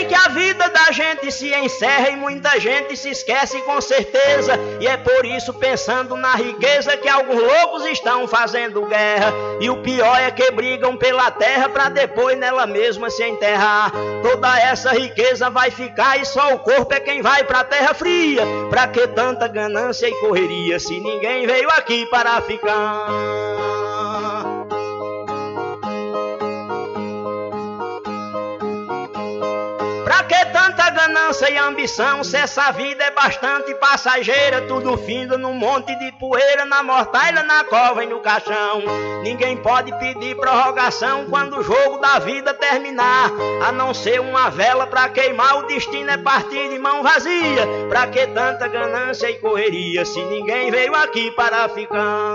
Sei que a vida da gente se encerra e muita gente se esquece com certeza. E é por isso, pensando na riqueza, que alguns loucos estão fazendo guerra. E o pior é que brigam pela terra para depois nela mesma se enterrar. Toda essa riqueza vai ficar e só o corpo é quem vai pra terra fria. Pra que tanta ganância e correria se ninguém veio aqui para ficar? Ganância e ambição? Se essa vida é bastante passageira, tudo finda num monte de poeira, na mortalha, na cova e no caixão. Ninguém pode pedir prorrogação quando o jogo da vida terminar, a não ser uma vela pra queimar. O destino é partir de mão vazia. Pra que tanta ganância e correria se ninguém veio aqui para ficar?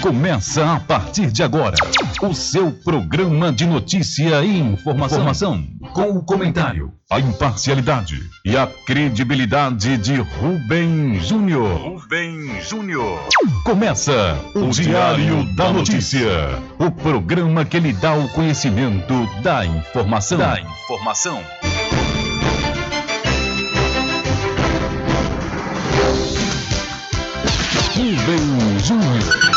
Começa a partir de agora o seu programa de notícia e informação, com o comentário, a imparcialidade e a credibilidade de Rubem Júnior. Rubem Júnior. Começa o, o Diário da Notícia, o programa que lhe dá o conhecimento da informação. Da informação. Rubem Júnior.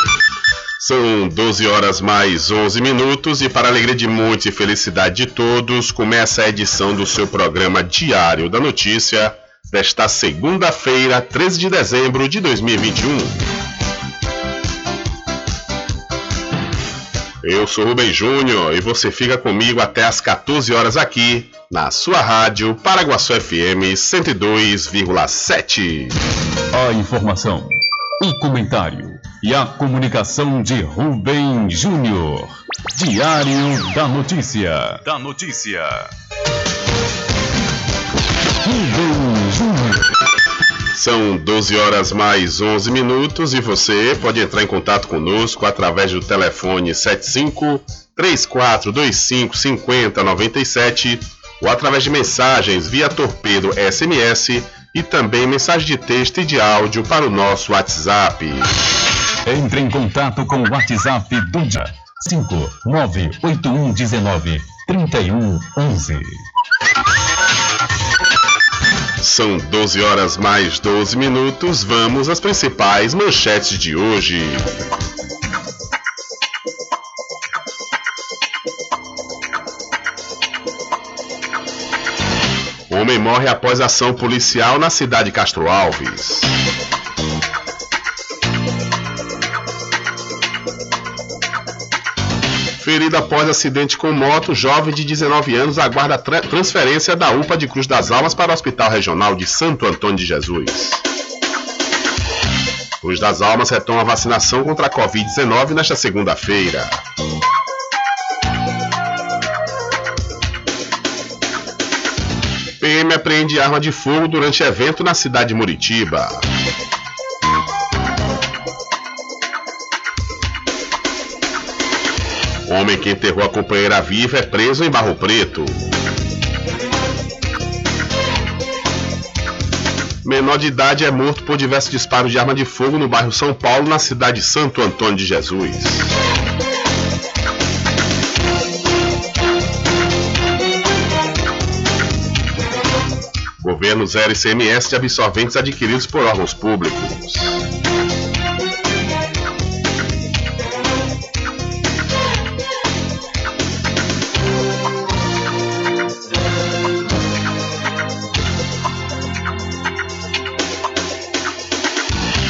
São 12 horas mais 11 minutos e para alegria de muitos e felicidade de todos, começa a edição do seu programa Diário da Notícia desta segunda-feira, 13 de dezembro de 2021. Eu sou Rubem Júnior e você fica comigo até às 14 horas aqui na sua rádio Paraguaçu FM 102,7. A informação, o comentário e a comunicação de Rubem Júnior. Diário da Notícia. Da Notícia. Rubem Júnior. São 12 horas mais 11 minutos e você pode entrar em contato conosco através do telefone 75 3425 5097 ou através de mensagens via torpedo SMS e também mensagem de texto e de áudio para o nosso WhatsApp. Entre em contato com o WhatsApp do dia 5981193111. São 12 horas mais 12 minutos. Vamos às principais manchetes de hoje. Homem morre após ação policial na cidade de Castro Alves. Ferido após acidente com moto, jovem de 19 anos aguarda tra transferência da UPA de Cruz das Almas para o Hospital Regional de Santo Antônio de Jesus. Cruz das Almas retoma a vacinação contra a Covid-19 nesta segunda-feira. PM apreende arma de fogo durante evento na cidade de Muritiba. Homem que enterrou a companheira viva é preso em Barro Preto. Menor de idade é morto por diversos disparos de arma de fogo no bairro São Paulo, na cidade de Santo Antônio de Jesus. Governo zero ICMS de absorventes adquiridos por órgãos públicos.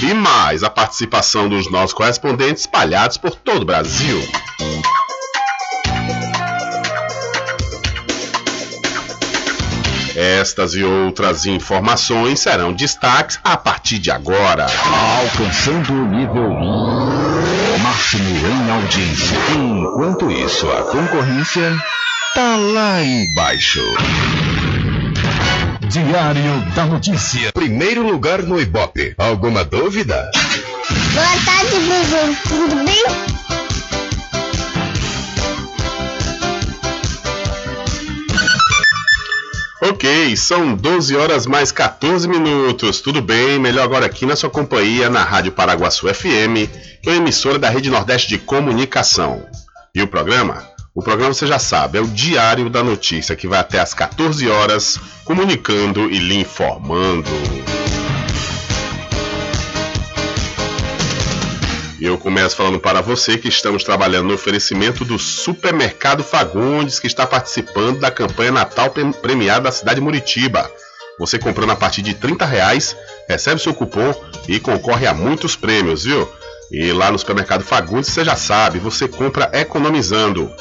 E mais a participação dos nossos correspondentes espalhados por todo o Brasil. Estas e outras informações serão destaques a partir de agora. Alcançando o nível máximo em audiência. Enquanto isso, a concorrência tá lá embaixo. Diário da Notícia. Primeiro lugar no Ibope. Alguma dúvida? Boa tarde, Bruno. Tudo bem? Ok, são 12 horas mais 14 minutos. Tudo bem? Melhor agora aqui na sua companhia na Rádio Paraguaçu FM, que é emissora da Rede Nordeste de Comunicação. E o programa? O programa você já sabe, é o Diário da Notícia, que vai até às 14 horas, comunicando e lhe informando. Eu começo falando para você que estamos trabalhando no oferecimento do Supermercado Fagundes, que está participando da campanha Natal premiada da cidade de Muritiba. Você comprando a partir de 30 reais, recebe seu cupom e concorre a muitos prêmios, viu? E lá no Supermercado Fagundes, você já sabe, você compra economizando.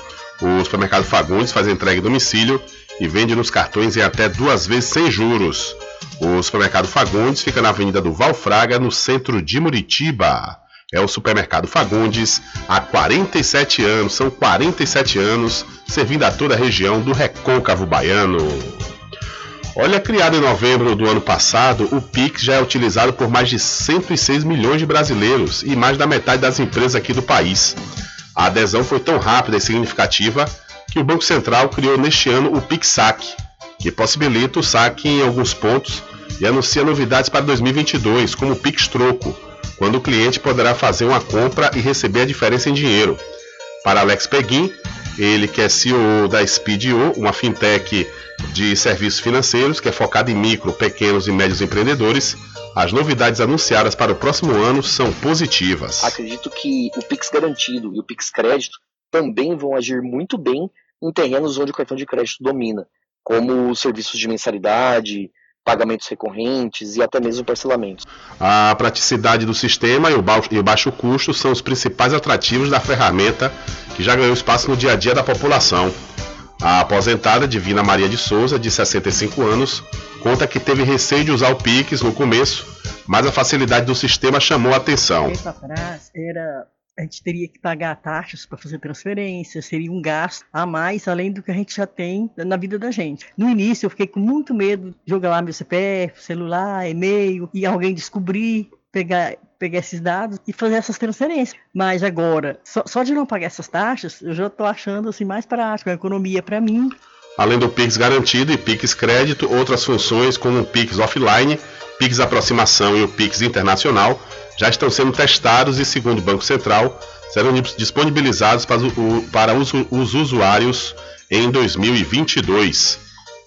O Supermercado Fagundes faz entrega em domicílio e vende nos cartões em até duas vezes sem juros. O Supermercado Fagundes fica na Avenida do Valfraga, no centro de Muritiba. É o Supermercado Fagundes há 47 anos, são 47 anos, servindo a toda a região do Recôncavo Baiano. Olha, criado em novembro do ano passado, o Pix já é utilizado por mais de 106 milhões de brasileiros e mais da metade das empresas aqui do país. A adesão foi tão rápida e significativa que o Banco Central criou neste ano o PixSac, que possibilita o saque em alguns pontos e anuncia novidades para 2022, como o Pix Troco, quando o cliente poderá fazer uma compra e receber a diferença em dinheiro. Para Alex Peguin, ele que é CEO da Speedio, uma fintech de serviços financeiros que é focada em micro, pequenos e médios empreendedores, as novidades anunciadas para o próximo ano são positivas. Acredito que o Pix Garantido e o Pix Crédito também vão agir muito bem em terrenos onde o cartão de crédito domina, como serviços de mensalidade, pagamentos recorrentes e até mesmo parcelamentos. A praticidade do sistema e o, e o baixo custo são os principais atrativos da ferramenta que já ganhou espaço no dia a dia da população. A aposentada Divina Maria de Souza, de 65 anos, conta que teve receio de usar o Pix no começo, mas a facilidade do sistema chamou a atenção. Tempo atrás era a gente teria que pagar taxas para fazer transferências, seria um gasto a mais além do que a gente já tem na vida da gente. No início eu fiquei com muito medo de jogar lá meu CPF, celular, e-mail e alguém descobrir, pegar pegar esses dados e fazer essas transferências. Mas agora, só, só de não pagar essas taxas, eu já estou achando assim mais prático, a economia para mim. Além do Pix garantido e Pix crédito, outras funções como o Pix offline, Pix aproximação e o Pix internacional já estão sendo testados e, segundo o Banco Central, serão disponibilizados para, o, para os, os usuários em 2022.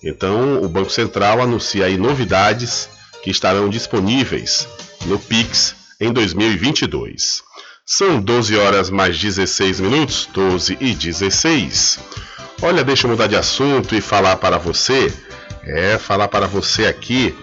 Então, o Banco Central anuncia aí novidades que estarão disponíveis no Pix em 2022. São 12 horas mais 16 minutos, 12 e 16. Olha, deixa eu mudar de assunto e falar para você É falar para você aqui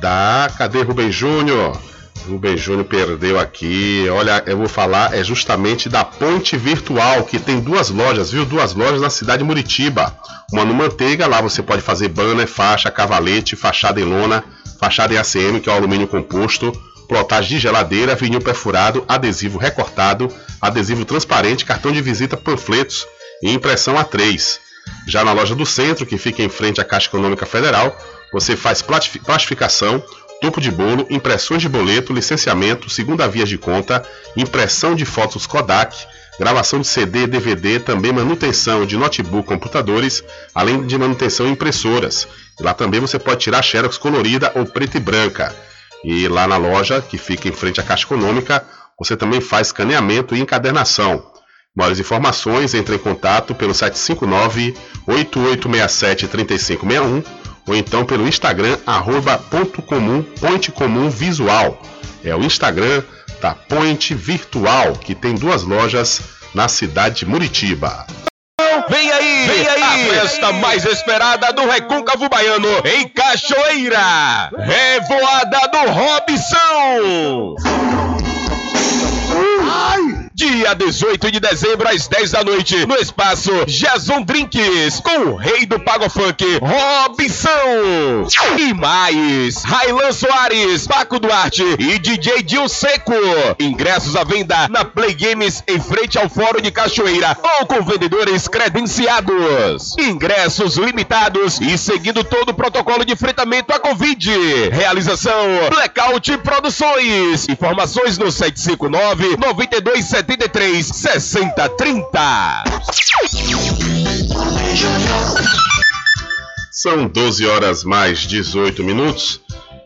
da. Cadê Rubem Júnior? Rubem Júnior perdeu aqui. Olha, eu vou falar é justamente da Ponte Virtual, que tem duas lojas, viu? Duas lojas na cidade de Muritiba. Uma no Manteiga, lá você pode fazer banner, faixa, cavalete, fachada em lona, fachada em ACM, que é o alumínio composto, plotagem de geladeira, vinil perfurado, adesivo recortado, adesivo transparente, cartão de visita, panfletos e impressão A3. Já na loja do centro, que fica em frente à Caixa Econômica Federal, você faz plastificação, topo de bolo, impressões de boleto, licenciamento, segunda via de conta, impressão de fotos Kodak, gravação de CD, DVD, também manutenção de notebook, computadores, além de manutenção em impressoras. Lá também você pode tirar xerox colorida ou preta e branca. E lá na loja, que fica em frente à Caixa Econômica, você também faz escaneamento e encadernação. Maiores informações, entre em contato pelo 759 8867 3561 ou então pelo Instagram, arroba ponto comum, ponte comum visual. É o Instagram da Ponte Virtual, que tem duas lojas na cidade de Muritiba. Vem aí, vem aí, a festa mais esperada do Recôncavo Baiano em Cachoeira. Revoada do Robson. Ai! Dia 18 de dezembro, às 10 da noite, no espaço Jason Drinks, com o rei do Pago Funk, Robson. E mais, Railan Soares, Paco Duarte e DJ Dil Seco. Ingressos à venda na Play Games em frente ao Fórum de Cachoeira ou com vendedores credenciados. Ingressos limitados e seguindo todo o protocolo de enfrentamento à Covid. Realização Blackout Produções. Informações no 759 9273 6030. São 12 horas mais 18 minutos.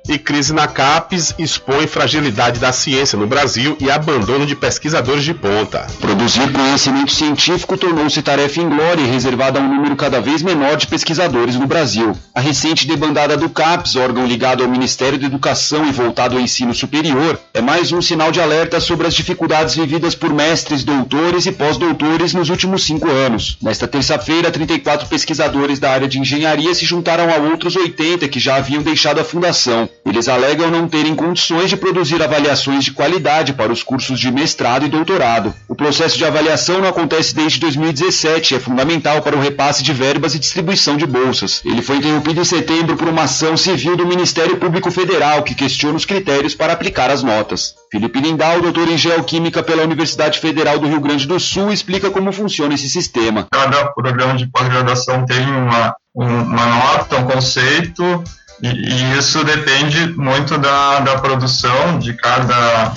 E crise na CAPES expõe fragilidade da ciência no Brasil e abandono de pesquisadores de ponta. Produzir conhecimento científico tornou-se tarefa inglória e reservada a um número cada vez menor de pesquisadores no Brasil. A recente debandada do CAPES, órgão ligado ao Ministério da Educação e voltado ao ensino superior, é mais um sinal de alerta sobre as dificuldades vividas por mestres, doutores e pós-doutores nos últimos cinco anos. Nesta terça-feira, 34 pesquisadores da área de engenharia se juntaram a outros 80 que já haviam deixado a fundação. Eles alegam não terem condições de produzir avaliações de qualidade para os cursos de mestrado e doutorado. O processo de avaliação não acontece desde 2017 e é fundamental para o repasse de verbas e distribuição de bolsas. Ele foi interrompido em setembro por uma ação civil do Ministério Público Federal que questiona os critérios para aplicar as notas. Felipe Lindau, doutor em Geoquímica pela Universidade Federal do Rio Grande do Sul, explica como funciona esse sistema. Cada programa de pós-graduação tem uma, uma nota, um conceito e, e isso depende muito da, da produção de cada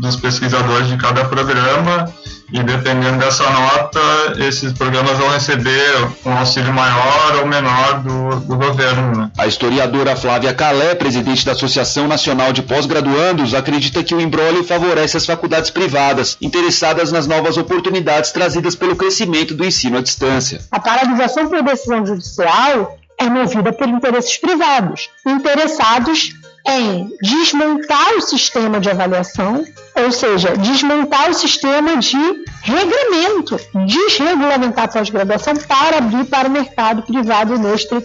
dos pesquisadores de cada programa e dependendo dessa nota, esses programas vão receber um auxílio maior ou menor do, do governo. Né? A historiadora Flávia Calé, presidente da Associação Nacional de Pós-Graduandos, acredita que o embrólio favorece as faculdades privadas, interessadas nas novas oportunidades trazidas pelo crescimento do ensino à distância. A paralisação por decisão judicial é movida por interesses privados, interessados em desmontar o sistema de avaliação, ou seja, desmontar o sistema de regramento, desregulamentar a pós-graduação para abrir para o mercado privado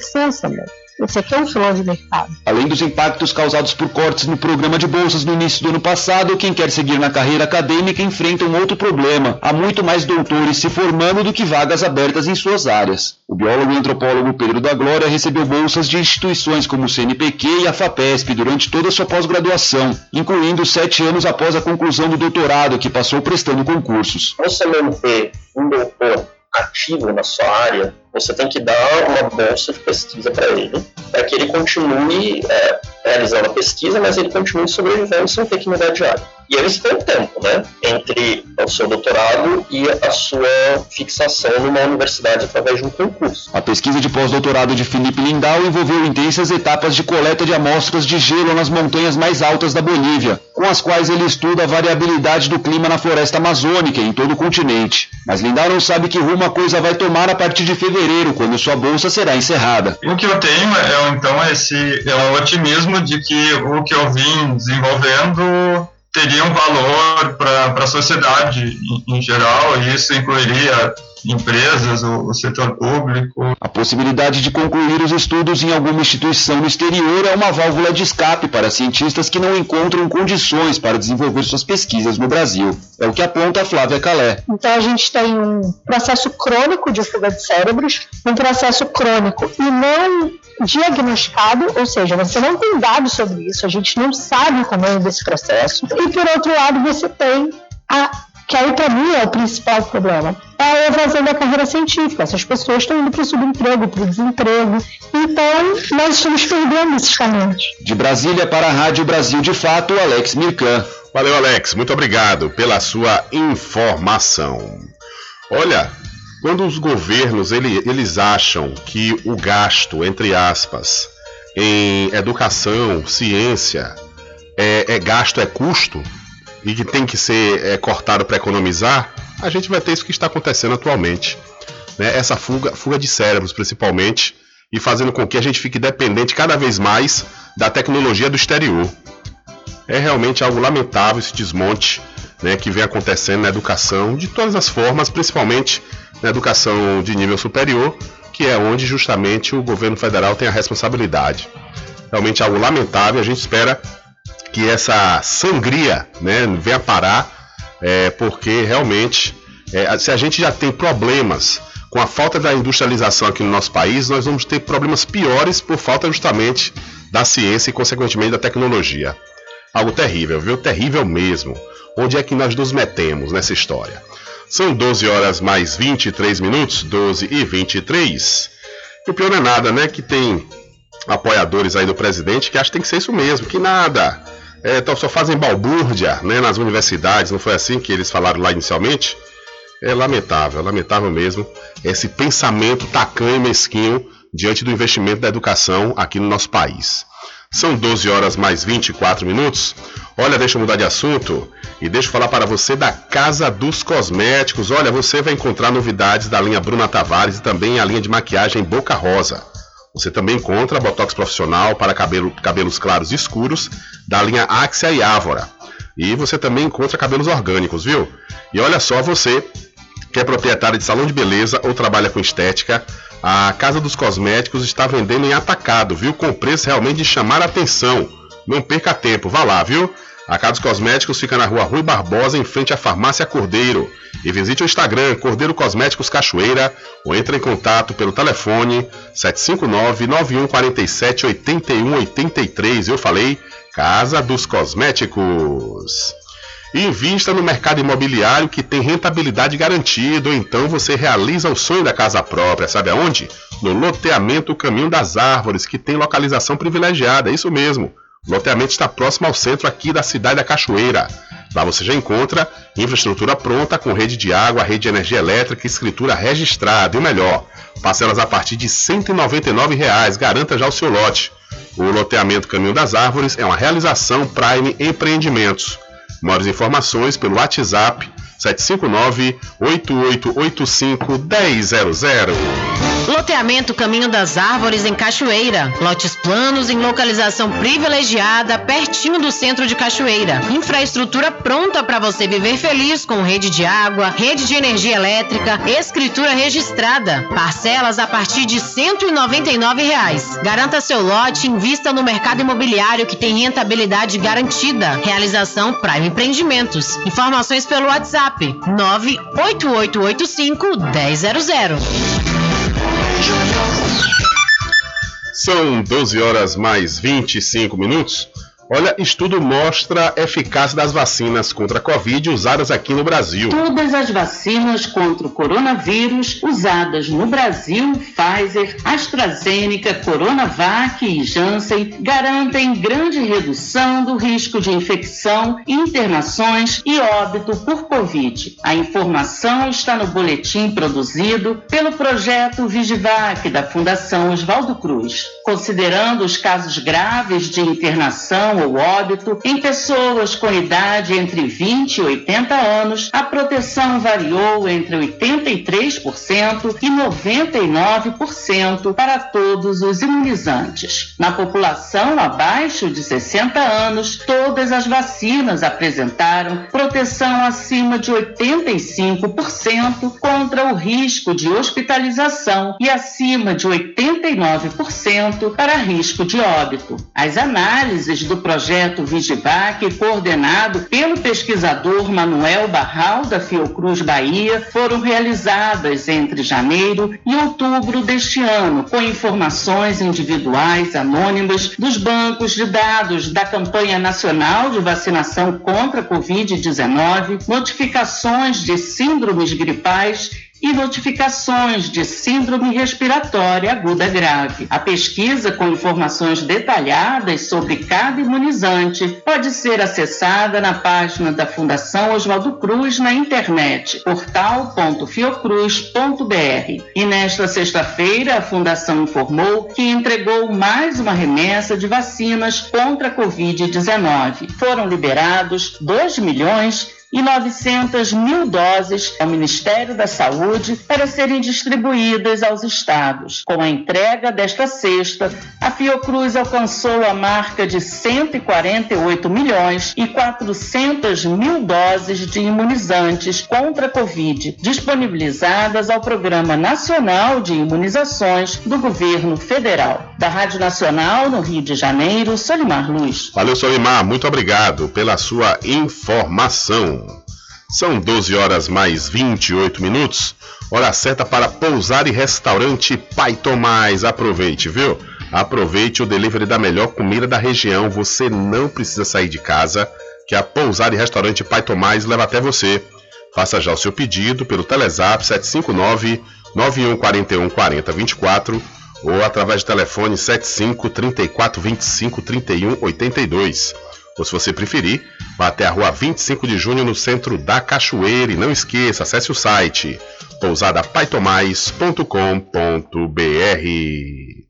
senso também. Esse aqui é um de mercado. Além dos impactos causados por cortes no programa de bolsas no início do ano passado, quem quer seguir na carreira acadêmica enfrenta um outro problema. Há muito mais doutores se formando do que vagas abertas em suas áreas. O biólogo e antropólogo Pedro da Glória recebeu bolsas de instituições como o CNPq e a FAPESP durante toda a sua pós-graduação, incluindo sete anos após a conclusão do doutorado, que passou prestando concursos. Você manter um doutor ativo na sua área, você tem que dar uma bolsa de pesquisa para ele, para que ele continue é, realizando a pesquisa, mas ele continue sobrevivendo sem ter que mudar de área. E eles têm tempo, né, entre o seu doutorado e a sua fixação numa universidade através de um concurso. A pesquisa de pós-doutorado de Felipe Lindau envolveu intensas etapas de coleta de amostras de gelo nas montanhas mais altas da Bolívia, com as quais ele estuda a variabilidade do clima na floresta amazônica e em todo o continente. Mas Lindau não sabe que rumo a coisa vai tomar a partir de fevereiro, quando sua bolsa será encerrada. O que eu tenho é então esse é o otimismo de que o que eu vim desenvolvendo teria um valor para a sociedade em, em geral, e isso incluiria empresas, o, o, setor público. A possibilidade de concluir os estudos em alguma instituição no exterior é uma válvula de escape para cientistas que não encontram condições para desenvolver suas pesquisas no Brasil. É o que aponta a Flávia Calé. Então a gente tem um processo crônico de fuga de cérebros, um processo crônico e não diagnosticado, ou seja, você não tem dados sobre isso, a gente não sabe o tamanho desse processo. E por outro lado, você tem a que aí para mim é o principal problema, é a evasão da carreira científica. Essas pessoas estão indo para o subemprego, para o desemprego. Então, nós estamos perdendo esses talentos. De Brasília para a Rádio Brasil de Fato, Alex Mirkan. Valeu, Alex. Muito obrigado pela sua informação. Olha, quando os governos ele, eles acham que o gasto, entre aspas, em educação, ciência, é, é gasto, é custo, e que tem que ser é, cortado para economizar, a gente vai ter isso que está acontecendo atualmente. Né? Essa fuga, fuga de cérebros, principalmente, e fazendo com que a gente fique dependente cada vez mais da tecnologia do exterior. É realmente algo lamentável esse desmonte né, que vem acontecendo na educação de todas as formas, principalmente na educação de nível superior, que é onde justamente o governo federal tem a responsabilidade. Realmente algo lamentável, a gente espera que essa sangria né, venha parar, é, porque realmente, é, se a gente já tem problemas com a falta da industrialização aqui no nosso país, nós vamos ter problemas piores por falta justamente da ciência e, consequentemente, da tecnologia. Algo terrível, viu? Terrível mesmo. Onde é que nós nos metemos nessa história? São 12 horas mais 23 minutos, 12 e 23. E o pior não é nada, né? Que tem apoiadores aí do presidente que acham que tem que ser isso mesmo, que nada é, então só fazem balbúrdia né, nas universidades, não foi assim que eles falaram lá inicialmente? É lamentável, lamentável mesmo esse pensamento tacanho e mesquinho diante do investimento da educação aqui no nosso país. São 12 horas mais 24 minutos. Olha, deixa eu mudar de assunto e deixa eu falar para você da Casa dos Cosméticos. Olha, você vai encontrar novidades da linha Bruna Tavares e também a linha de maquiagem Boca Rosa. Você também encontra Botox profissional para cabelo, cabelos claros e escuros da linha Axia e Ávora. E você também encontra cabelos orgânicos, viu? E olha só você que é proprietário de salão de beleza ou trabalha com estética, a Casa dos Cosméticos está vendendo em atacado, viu? Com preço realmente de chamar a atenção. Não perca tempo, vá lá, viu? A Casa dos Cosméticos fica na rua Rui Barbosa, em frente à Farmácia Cordeiro. E visite o Instagram Cordeiro Cosméticos Cachoeira ou entre em contato pelo telefone 759-9147-8183. Eu falei Casa dos Cosméticos. Invista no mercado imobiliário que tem rentabilidade garantida, ou então você realiza o sonho da casa própria, sabe aonde? No loteamento Caminho das Árvores, que tem localização privilegiada, é isso mesmo. O loteamento está próximo ao centro aqui da cidade da Cachoeira. Lá você já encontra infraestrutura pronta com rede de água, rede de energia elétrica, escritura registrada e o melhor, parcelas a partir de 199 reais. Garanta já o seu lote. O loteamento Caminho das Árvores é uma realização Prime Empreendimentos. Maiores informações pelo WhatsApp 759-8885-1000. Loteamento Caminho das Árvores em Cachoeira. Lotes planos em localização privilegiada, pertinho do centro de Cachoeira. Infraestrutura pronta para você viver feliz com rede de água, rede de energia elétrica, escritura registrada. Parcelas a partir de 199 reais. Garanta seu lote e invista no mercado imobiliário que tem rentabilidade garantida. Realização Prime Empreendimentos. Informações pelo WhatsApp WhatsApp 98885 1000. São 12 horas mais 25 minutos. Olha, estudo mostra a eficácia das vacinas contra a Covid usadas aqui no Brasil. Todas as vacinas contra o coronavírus usadas no Brasil, Pfizer, AstraZeneca, Coronavac e Janssen, garantem grande redução do risco de infecção, internações e óbito por Covid. A informação está no boletim produzido pelo projeto Vigivac da Fundação Oswaldo Cruz. Considerando os casos graves de internação ou óbito, em pessoas com idade entre 20 e 80 anos, a proteção variou entre 83% e 99% para todos os imunizantes. Na população abaixo de 60 anos, todas as vacinas apresentaram proteção acima de 85% contra o risco de hospitalização e acima de 89% para risco de óbito. As análises do projeto Vigivac, coordenado pelo pesquisador Manuel Barral da Fiocruz Bahia, foram realizadas entre janeiro e outubro deste ano, com informações individuais anônimas dos bancos de dados da campanha nacional de vacinação contra a Covid-19, notificações de síndromes gripais e notificações de síndrome respiratória aguda grave. A pesquisa com informações detalhadas sobre cada imunizante pode ser acessada na página da Fundação Oswaldo Cruz na internet, portal.fiocruz.br. E nesta sexta-feira, a Fundação informou que entregou mais uma remessa de vacinas contra a Covid-19. Foram liberados 2 milhões e 900 mil doses ao Ministério da Saúde para serem distribuídas aos estados. Com a entrega desta sexta, a Fiocruz alcançou a marca de 148 milhões e 400 mil doses de imunizantes contra a Covid, disponibilizadas ao Programa Nacional de Imunizações do Governo Federal. Da Rádio Nacional, no Rio de Janeiro, Solimar Luz. Valeu, Solimar. Muito obrigado pela sua informação. São 12 horas mais 28 minutos. Hora certa para pousar e restaurante Pai Tomás. Aproveite, viu? Aproveite o delivery da melhor comida da região. Você não precisa sair de casa, que a pousar e restaurante Pai Tomás leva até você. Faça já o seu pedido pelo Telezap 759 9141 4024 ou através do telefone 75 34 25 31 82. Ou se você preferir, vá até a rua 25 de junho no centro da Cachoeira e não esqueça, acesse o site pousadapaitomais.com.br.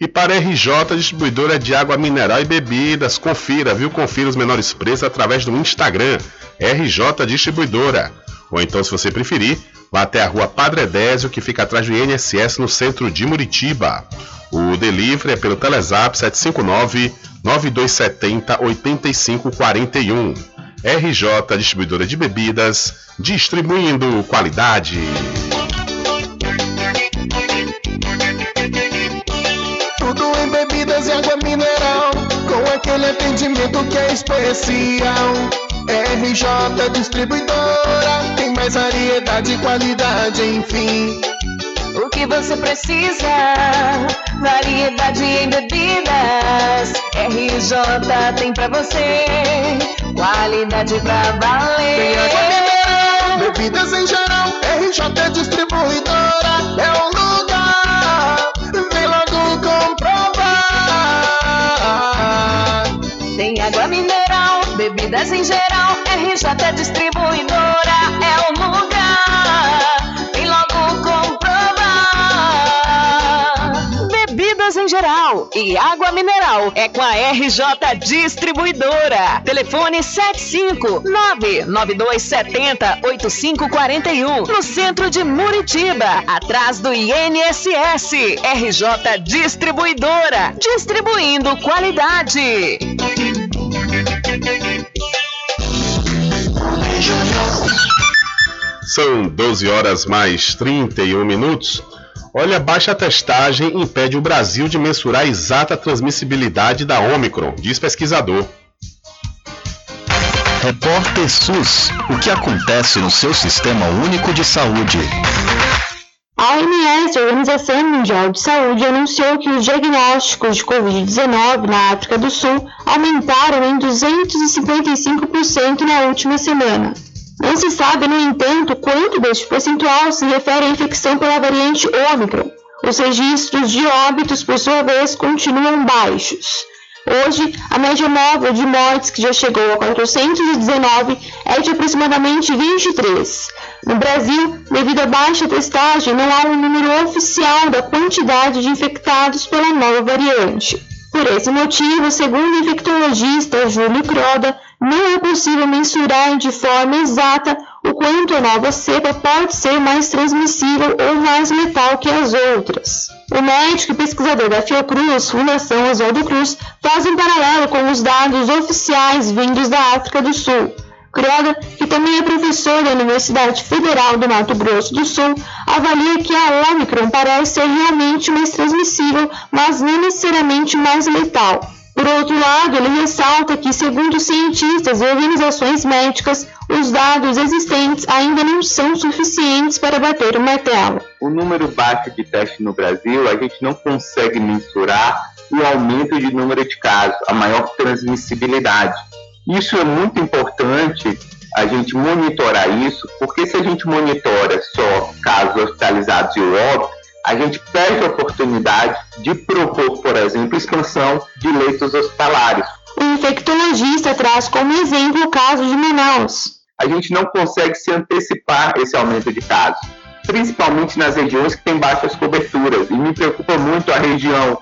E para a RJ Distribuidora de Água Mineral e Bebidas, confira, viu? Confira os menores preços através do Instagram, RJ Distribuidora. Ou então, se você preferir, vá até a rua Padre Edésio, que fica atrás do INSS no centro de Muritiba. O delivery é pelo Telezap 759 9270 8541. RJ Distribuidora de Bebidas, distribuindo qualidade. Tudo em bebidas e água mineral, com aquele atendimento que é especial. RJ Distribuidora, tem mais variedade e qualidade, enfim. O que você precisa? Variedade em bebidas. RJ tem pra você. Qualidade pra valer. Tem água mineral, bebidas em geral. RJ Distribuidora é o lugar. Vem logo comprovar. Tem água mineral, bebidas em geral. RJ Distribuidora é o lugar. Bebidas em geral e água mineral é com a RJ Distribuidora. Telefone 75992708541 no centro de Muritiba, atrás do INSS. RJ Distribuidora, distribuindo qualidade. São 12 horas mais 31 minutos. Olha, baixa testagem impede o Brasil de mensurar a exata transmissibilidade da Omicron, diz pesquisador. Repórter SUS. O que acontece no seu sistema único de saúde? A OMS, a Organização Mundial de Saúde, anunciou que os diagnósticos de Covid-19 na África do Sul aumentaram em 255% na última semana. Não se sabe, no entanto, quanto deste percentual se refere à infecção pela variante Ômicron. Os registros de óbitos, por sua vez, continuam baixos. Hoje, a média móvel de mortes, que já chegou a 419, é de aproximadamente 23. No Brasil, devido à baixa testagem, não há um número oficial da quantidade de infectados pela nova variante. Por esse motivo, segundo o infectologista Júlio Croda, não é possível mensurar de forma exata o quanto a nova cepa pode ser mais transmissível ou mais letal que as outras. O médico e pesquisador da Fiocruz, Fundação Oswaldo Cruz, faz um paralelo com os dados oficiais vindos da África do Sul. Croda, que também é professor da Universidade Federal do Mato Grosso do Sul, avalia que a Omicron parece ser realmente mais transmissível, mas não necessariamente mais letal. Por outro lado, ele ressalta que, segundo cientistas e organizações médicas, os dados existentes ainda não são suficientes para bater o martelo. O número baixo de testes no Brasil, a gente não consegue mensurar o aumento de número de casos, a maior transmissibilidade. Isso é muito importante a gente monitorar isso, porque se a gente monitora só casos hospitalizados e óbitos, a gente perde a oportunidade de propor, por exemplo, expansão de leitos hospitalares. O infectologista traz como exemplo o caso de Manaus. A gente não consegue se antecipar esse aumento de casos, principalmente nas regiões que têm baixas coberturas. E me preocupa muito a região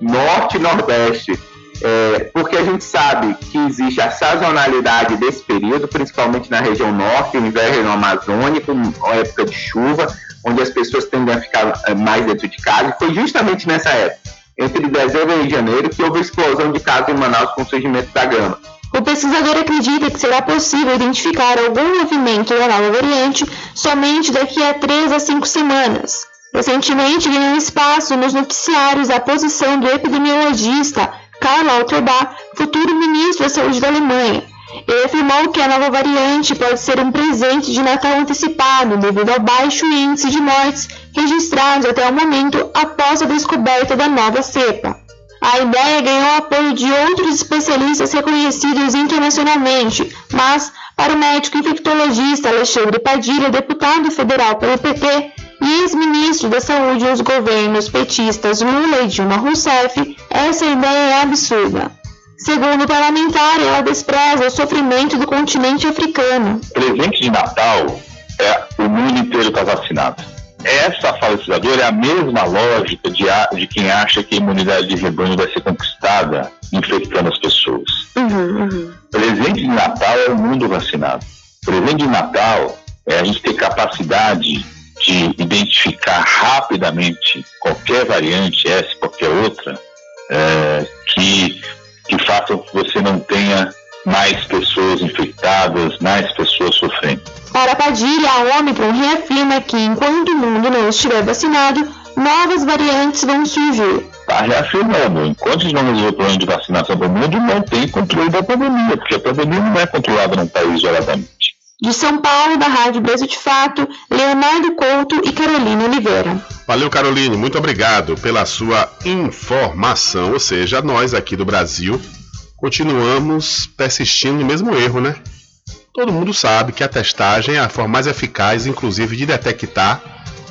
norte e nordeste, é, porque a gente sabe que existe a sazonalidade desse período, principalmente na região norte, o inverno amazônico, a época de chuva, onde as pessoas tendem a ficar eh, mais dentro de casa. E foi justamente nessa época, entre dezembro e janeiro, que houve a explosão de casos em Manaus com o surgimento da gama. O pesquisador acredita que será possível identificar algum movimento da nova variante somente daqui a 3 a 5 semanas. Recentemente ganhou espaço nos noticiários a posição do epidemiologista Karl Lauterbach, futuro ministro da Saúde da Alemanha, ele afirmou que a nova variante pode ser um presente de Natal antecipado devido ao baixo índice de mortes registrados até o momento após a descoberta da nova cepa. A ideia ganhou apoio de outros especialistas reconhecidos internacionalmente, mas, para o médico infectologista Alexandre Padilha, deputado federal pelo PT e ex-ministro da Saúde nos governos petistas Lula e Dilma Rousseff, essa ideia é absurda. Segundo o parlamentar, ela despreza o sofrimento do continente africano. Presente de Natal é o mundo inteiro está vacinado. Essa fala é a mesma lógica de, de, quem acha que a imunidade de rebanho vai ser conquistada infectando as pessoas. Uhum, uhum. Presente de Natal é o mundo vacinado. Presente de Natal é a gente ter capacidade de identificar rapidamente qualquer variante, essa, qualquer outra, é, que que façam que você não tenha mais pessoas infectadas, mais pessoas sofrendo. Para Padilha, a Omicron reafirma que enquanto o mundo não estiver vacinado, novas variantes vão surgir. Está reafirmando, enquanto não resolver o plano de vacinação do mundo, não tem controle da pandemia, porque a pandemia não é controlada num país isoladamente. De São Paulo, da Rádio Brasil de Fato, Leonardo Couto e Carolina Oliveira. Valeu, Caroline. Muito obrigado pela sua informação. Ou seja, nós aqui do Brasil continuamos persistindo no mesmo erro, né? Todo mundo sabe que a testagem é a forma mais eficaz, inclusive, de detectar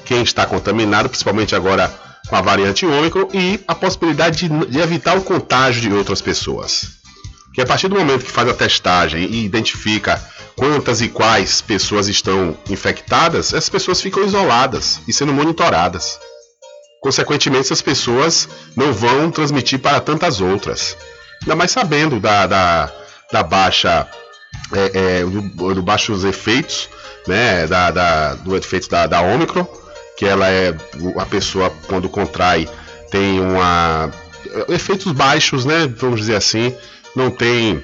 quem está contaminado, principalmente agora com a variante Ômicron, e a possibilidade de, de evitar o contágio de outras pessoas. Que a partir do momento que faz a testagem e identifica quantas e quais pessoas estão infectadas, essas pessoas ficam isoladas e sendo monitoradas. Consequentemente, essas pessoas não vão transmitir para tantas outras. Ainda mais sabendo da, da, da baixa é, é, do, do, baixos efeitos, né, da, da, do efeito da, da Omicron, que ela é a pessoa quando contrai tem uma efeitos baixos, né, vamos dizer assim, não tem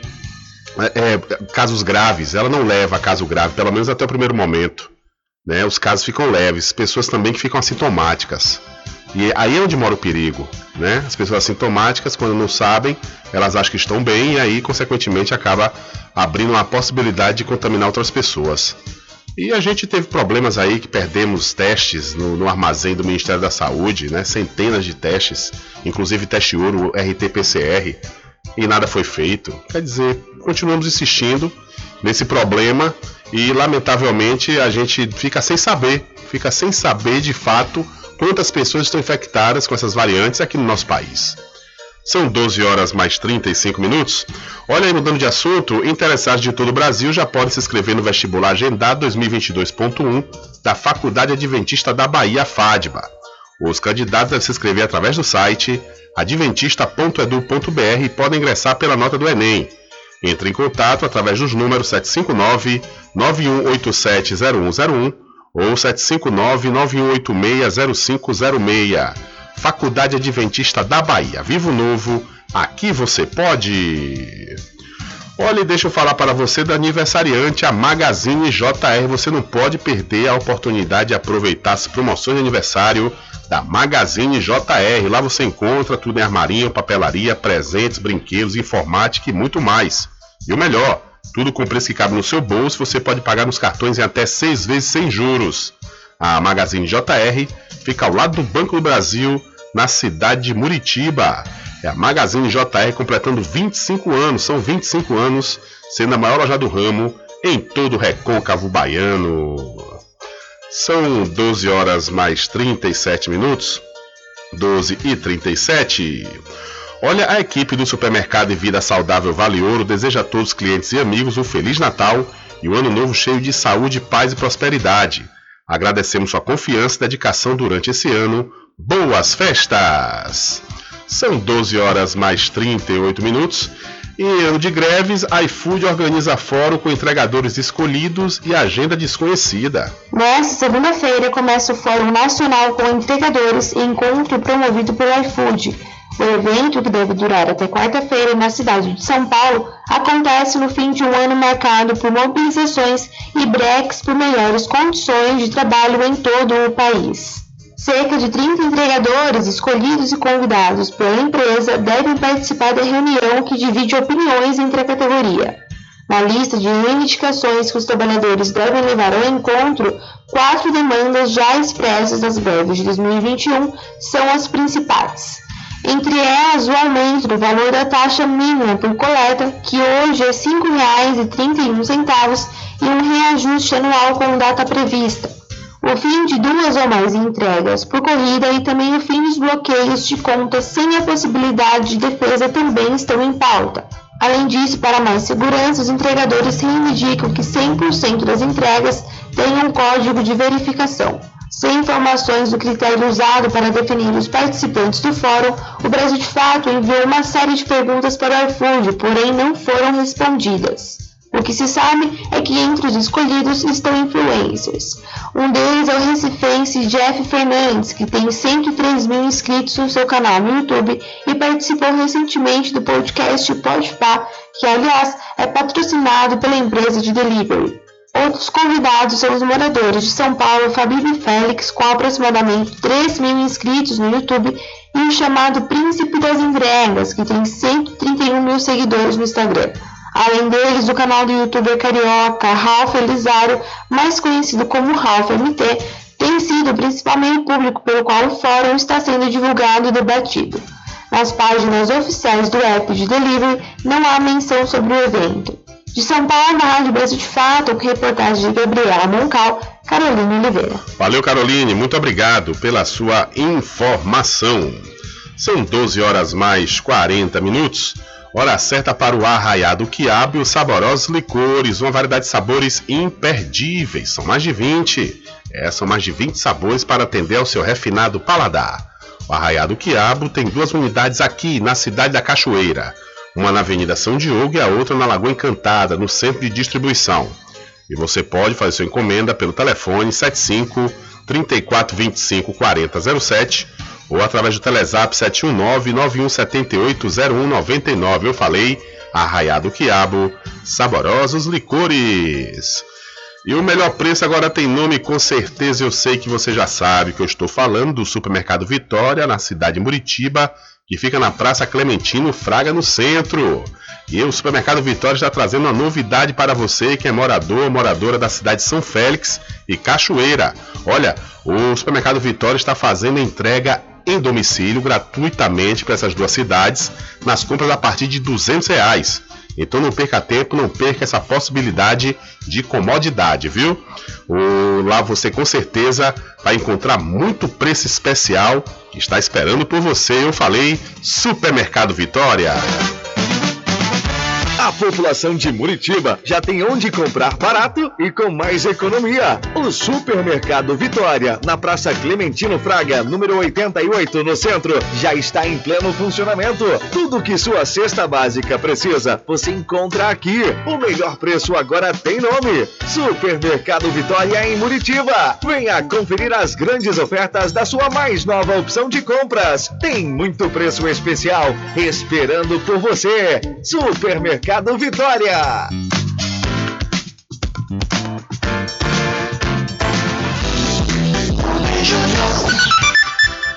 é, é, casos graves, ela não leva a caso grave, pelo menos até o primeiro momento. Né? Os casos ficam leves, pessoas também que ficam assintomáticas. E aí é onde mora o perigo. Né? As pessoas assintomáticas, quando não sabem, elas acham que estão bem e aí, consequentemente, acaba abrindo uma possibilidade de contaminar outras pessoas. E a gente teve problemas aí que perdemos testes no, no armazém do Ministério da Saúde, né? centenas de testes, inclusive teste ouro, RT-PCR, e nada foi feito. Quer dizer, continuamos insistindo nesse problema e lamentavelmente a gente fica sem saber, fica sem saber de fato quantas pessoas estão infectadas com essas variantes aqui no nosso país. São 12 horas mais 35 minutos. Olha aí, mudando de assunto, interessados de todo o Brasil já podem se inscrever no vestibular agendado 2022.1 da Faculdade Adventista da Bahia, FADBA. Os candidatos devem se inscrever através do site adventista.edu.br e podem ingressar pela nota do Enem. Entre em contato através dos números 759-9187-0101 ou 759-9186-0506. Faculdade Adventista da Bahia. Vivo Novo, aqui você pode! Olha, deixa eu falar para você da aniversariante, a Magazine JR. Você não pode perder a oportunidade de aproveitar as promoções de aniversário da Magazine JR. Lá você encontra tudo em armarinho, papelaria, presentes, brinquedos, informática e muito mais. E o melhor, tudo com preço que cabe no seu bolso, você pode pagar nos cartões em até seis vezes sem juros. A Magazine JR fica ao lado do Banco do Brasil, na cidade de Muritiba. É a Magazine JR completando 25 anos, são 25 anos, sendo a maior loja do ramo em todo o recôncavo baiano. São 12 horas mais 37 minutos. 12 e 37. Olha, a equipe do supermercado e Vida Saudável Vale Ouro deseja a todos os clientes e amigos um Feliz Natal e um ano novo cheio de saúde, paz e prosperidade. Agradecemos sua confiança e dedicação durante esse ano. Boas festas! São 12 horas mais 38 minutos. Em ano de greves, iFood organiza fórum com entregadores escolhidos e agenda desconhecida. Nesta segunda-feira começa o Fórum Nacional com Entregadores e encontro promovido pelo iFood. O evento, que deve durar até quarta-feira na cidade de São Paulo, acontece no fim de um ano marcado por mobilizações e breques por melhores condições de trabalho em todo o país. Cerca de 30 entregadores escolhidos e convidados pela empresa devem participar da reunião que divide opiniões entre a categoria. Na lista de reivindicações que os trabalhadores devem levar ao encontro, quatro demandas já expressas nas greves de 2021 são as principais. Entre elas, o aumento do valor da taxa mínima por coleta, que hoje é R$ 5,31, e um reajuste anual com data prevista o fim de duas ou mais entregas por corrida e também o fim dos bloqueios de contas sem a possibilidade de defesa também estão em pauta. Além disso, para mais segurança, os entregadores reivindicam que 100% das entregas tenham um código de verificação. Sem informações do critério usado para definir os participantes do fórum, o Brasil de Fato enviou uma série de perguntas para o iFood, porém não foram respondidas. O que se sabe é que entre os escolhidos estão influencers. Um deles é o recifense Jeff Fernandes, que tem 103 mil inscritos no seu canal no YouTube e participou recentemente do podcast Podpah, que aliás é patrocinado pela empresa de delivery. Outros convidados são os moradores de São Paulo, Fabílio Félix, com aproximadamente 3 mil inscritos no YouTube, e o chamado Príncipe das Entregas, que tem 131 mil seguidores no Instagram. Além deles, o canal do youtuber carioca Ralph Elisário, mais conhecido como Ralph MT, tem sido o principal meio público pelo qual o fórum está sendo divulgado e debatido. Nas páginas oficiais do app de delivery não há menção sobre o evento. De São Paulo, na Rádio Brasil de Fato, com reportagem de Gabriela Moncal, Carolina Oliveira. Valeu, Caroline, muito obrigado pela sua informação. São 12 horas mais 40 minutos. Hora certa para o arraiado quiabo e os saborosos licores, uma variedade de sabores imperdíveis. São mais de 20. É, são mais de 20 sabores para atender ao seu refinado paladar. O Arraiado Quiabo tem duas unidades aqui na cidade da Cachoeira. Uma na Avenida São Diogo e a outra na Lagoa Encantada, no centro de distribuição. E você pode fazer sua encomenda pelo telefone 75 3425 4007 ou através do Telezap 719-9178-0199. Eu falei, Arraiado Quiabo, saborosos licores. E o melhor preço agora tem nome, com certeza eu sei que você já sabe que eu estou falando do Supermercado Vitória, na cidade de Muritiba, que fica na Praça Clementino Fraga, no centro. E o Supermercado Vitória está trazendo uma novidade para você que é morador ou moradora da cidade de São Félix e Cachoeira. Olha, o Supermercado Vitória está fazendo entrega em domicílio gratuitamente para essas duas cidades nas compras a partir de 200 reais. Então não perca tempo, não perca essa possibilidade de comodidade, viu? O, lá você com certeza vai encontrar muito preço especial que está esperando por você. Eu falei Supermercado Vitória. A população de Muritiba já tem onde comprar barato e com mais economia. O Supermercado Vitória, na Praça Clementino Fraga, número 88, no centro, já está em pleno funcionamento. Tudo que sua cesta básica precisa, você encontra aqui. O melhor preço agora tem nome: Supermercado Vitória em Muritiba. Venha conferir as grandes ofertas da sua mais nova opção de compras. Tem muito preço especial esperando por você. Supermercado Vitória.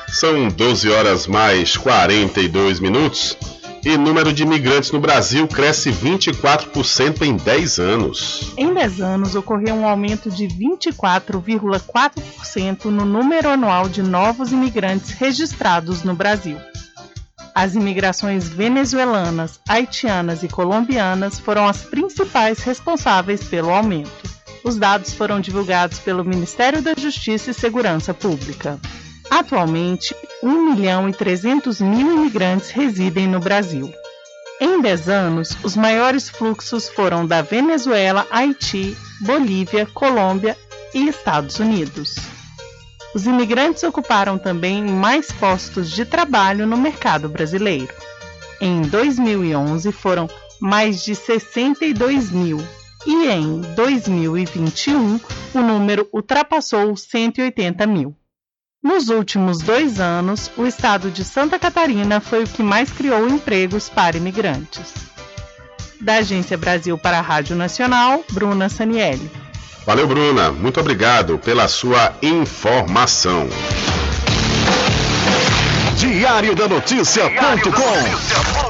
São 12 horas mais 42 minutos e o número de imigrantes no Brasil cresce 24% em 10 anos. Em 10 anos, ocorreu um aumento de 24,4% no número anual de novos imigrantes registrados no Brasil. As imigrações venezuelanas, haitianas e colombianas foram as principais responsáveis pelo aumento. Os dados foram divulgados pelo Ministério da Justiça e Segurança Pública. Atualmente, 1 milhão e 300 mil imigrantes residem no Brasil. Em 10 anos, os maiores fluxos foram da Venezuela, Haiti, Bolívia, Colômbia e Estados Unidos. Os imigrantes ocuparam também mais postos de trabalho no mercado brasileiro. Em 2011 foram mais de 62 mil e em 2021 o número ultrapassou 180 mil. Nos últimos dois anos, o estado de Santa Catarina foi o que mais criou empregos para imigrantes. Da Agência Brasil para a Rádio Nacional, Bruna Sanielli. Valeu, Bruna. Muito obrigado pela sua informação. Diário da Notícia.com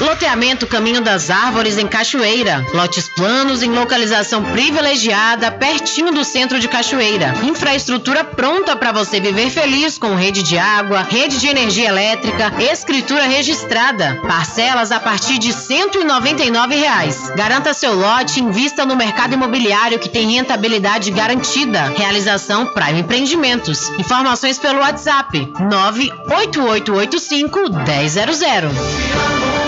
Loteamento Caminho das Árvores em Cachoeira. Lotes planos em localização privilegiada, pertinho do centro de Cachoeira. Infraestrutura pronta para você viver feliz com rede de água, rede de energia elétrica, escritura registrada. Parcelas a partir de 199 reais. Garanta seu lote e invista no mercado imobiliário que tem rentabilidade garantida. Realização Prime Empreendimentos. Informações pelo WhatsApp 98885 1000.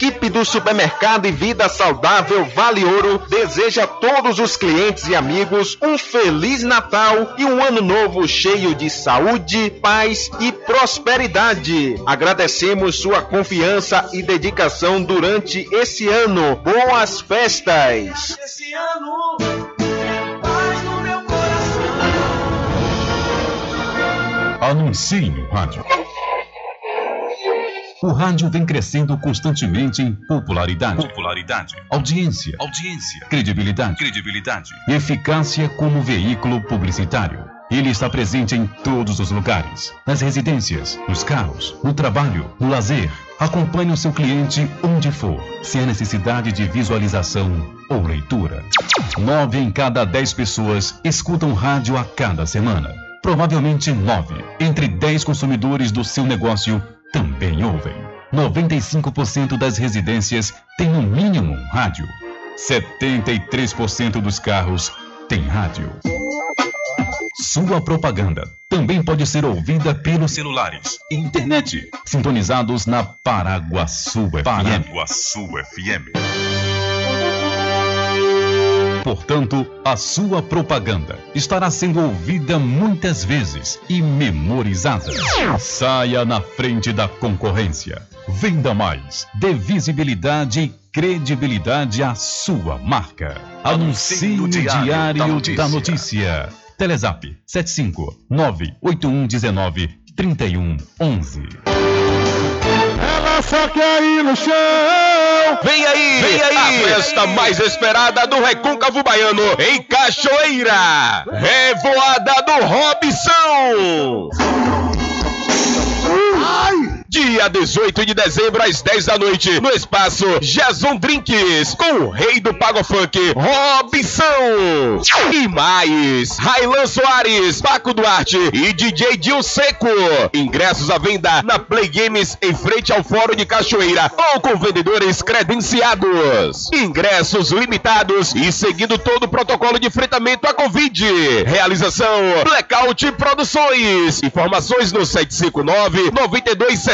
Equipe do supermercado e Vida Saudável Vale Ouro deseja a todos os clientes e amigos um feliz Natal e um ano novo cheio de saúde, paz e prosperidade. Agradecemos sua confiança e dedicação durante esse ano. Boas festas! Esse ano, paz no meu coração. Anuncie no rádio. O rádio vem crescendo constantemente em popularidade, popularidade, audiência, audiência, credibilidade, credibilidade, eficácia como veículo publicitário. Ele está presente em todos os lugares, nas residências, nos carros, no trabalho, no lazer. Acompanhe o seu cliente onde for, sem a necessidade de visualização ou leitura. Nove em cada dez pessoas escutam rádio a cada semana. Provavelmente nove entre dez consumidores do seu negócio também ouvem. 95% das residências têm no mínimo um rádio. 73% dos carros têm rádio. Sua propaganda também pode ser ouvida pelos celulares e internet, sintonizados na Paraguaçu FM. Paraguaçu FM. Portanto, a sua propaganda estará sendo ouvida muitas vezes e memorizada. Saia na frente da concorrência. Venda mais. Dê visibilidade e credibilidade à sua marca. Anuncie no Diário da Notícia. Telezap 75 98119 3111. Ela só quer ir no chão. Vem aí, Vem aí. a festa mais esperada do Recôncavo Baiano em Cachoeira. Revoada do Robson. Dia 18 de dezembro, às 10 da noite, no espaço Jason Drinks, com o rei do Pago Funk, Robson. E mais, Railan Soares, Paco Duarte e DJ Dil Seco. Ingressos à venda na Play Games em frente ao Fórum de Cachoeira ou com vendedores credenciados. Ingressos limitados e seguindo todo o protocolo de enfrentamento à Covid. Realização Blackout Produções. Informações no 759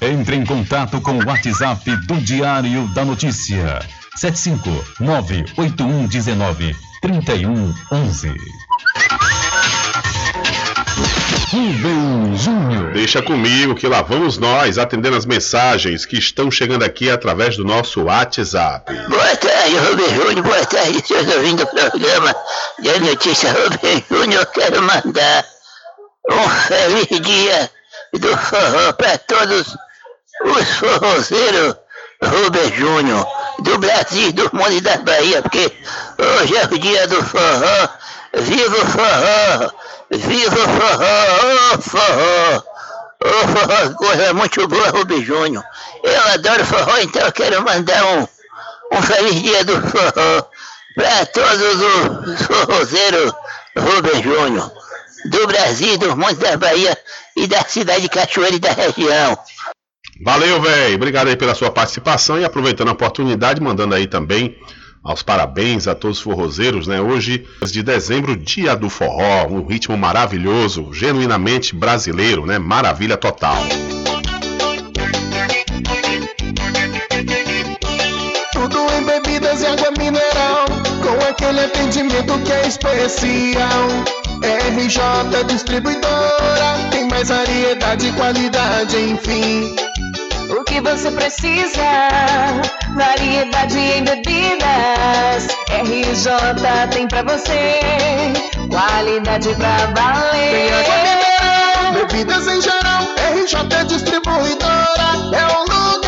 Entre em contato com o WhatsApp do Diário da Notícia. 759-8119-3111. Rubem Júnior. Deixa comigo que lá vamos nós atendendo as mensagens que estão chegando aqui através do nosso WhatsApp. Boa tarde, Rubem Júnior. Boa tarde, seus ouvintes do programa da notícia Rubem Júnior. Quero mandar um feliz dia do forró para todos os forrozeiros Rubem Júnior do Brasil, do mundo e da Bahia, porque hoje é o dia do forró. Viva o forró! Viva o forró! Ô forró! Ô forró, coisa muito boa, Rubem Júnior. Eu adoro forró, então eu quero mandar um, um feliz dia do forró para todos os forrozeiros Rubem Júnior do Brasil, do mundo da Bahia e da cidade de Cachoeira e da região. Valeu, velho. Obrigado aí pela sua participação e aproveitando a oportunidade, mandando aí também aos parabéns a todos os forrozeiros, né? Hoje, de dezembro, dia do forró, um ritmo maravilhoso, genuinamente brasileiro, né? Maravilha total. Tudo em bebidas e água mineral, com aquele atendimento que é especial. RJ Distribuidora, tem mais variedade e qualidade, enfim. O que você precisa? Variedade em bebidas. RJ tem pra você. Qualidade pra valer. Tem água mineral, bebidas em geral. RJ Distribuidora é o lugar.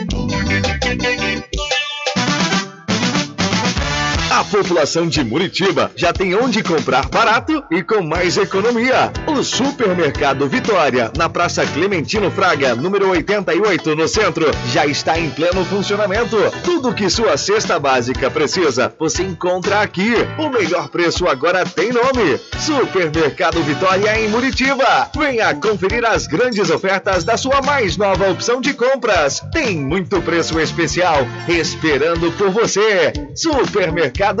População de Muritiba já tem onde comprar barato e com mais economia. O Supermercado Vitória, na Praça Clementino Fraga, número 88, no centro, já está em pleno funcionamento. Tudo que sua cesta básica precisa, você encontra aqui. O melhor preço agora tem nome: Supermercado Vitória em Muritiba. Venha conferir as grandes ofertas da sua mais nova opção de compras. Tem muito preço especial esperando por você. Supermercado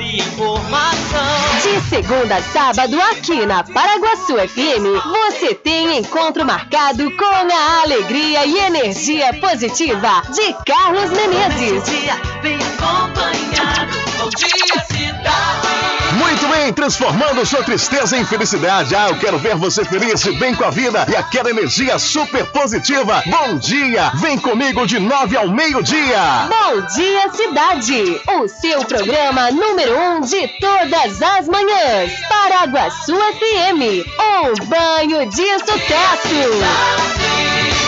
E informação. De segunda a sábado, aqui na Paraguaçu FM, você tem encontro marcado com a alegria e energia positiva de Carlos Menezes. Bem acompanhado. Bom dia, cidade. Muito bem, transformando sua tristeza em felicidade. Ah, eu quero ver você feliz bem com a vida e aquela energia super positiva. Bom dia! Vem comigo de nove ao meio-dia. Bom dia, cidade! O seu programa número um de todas as manhãs. Paraguaçu FM, um banho de sucesso.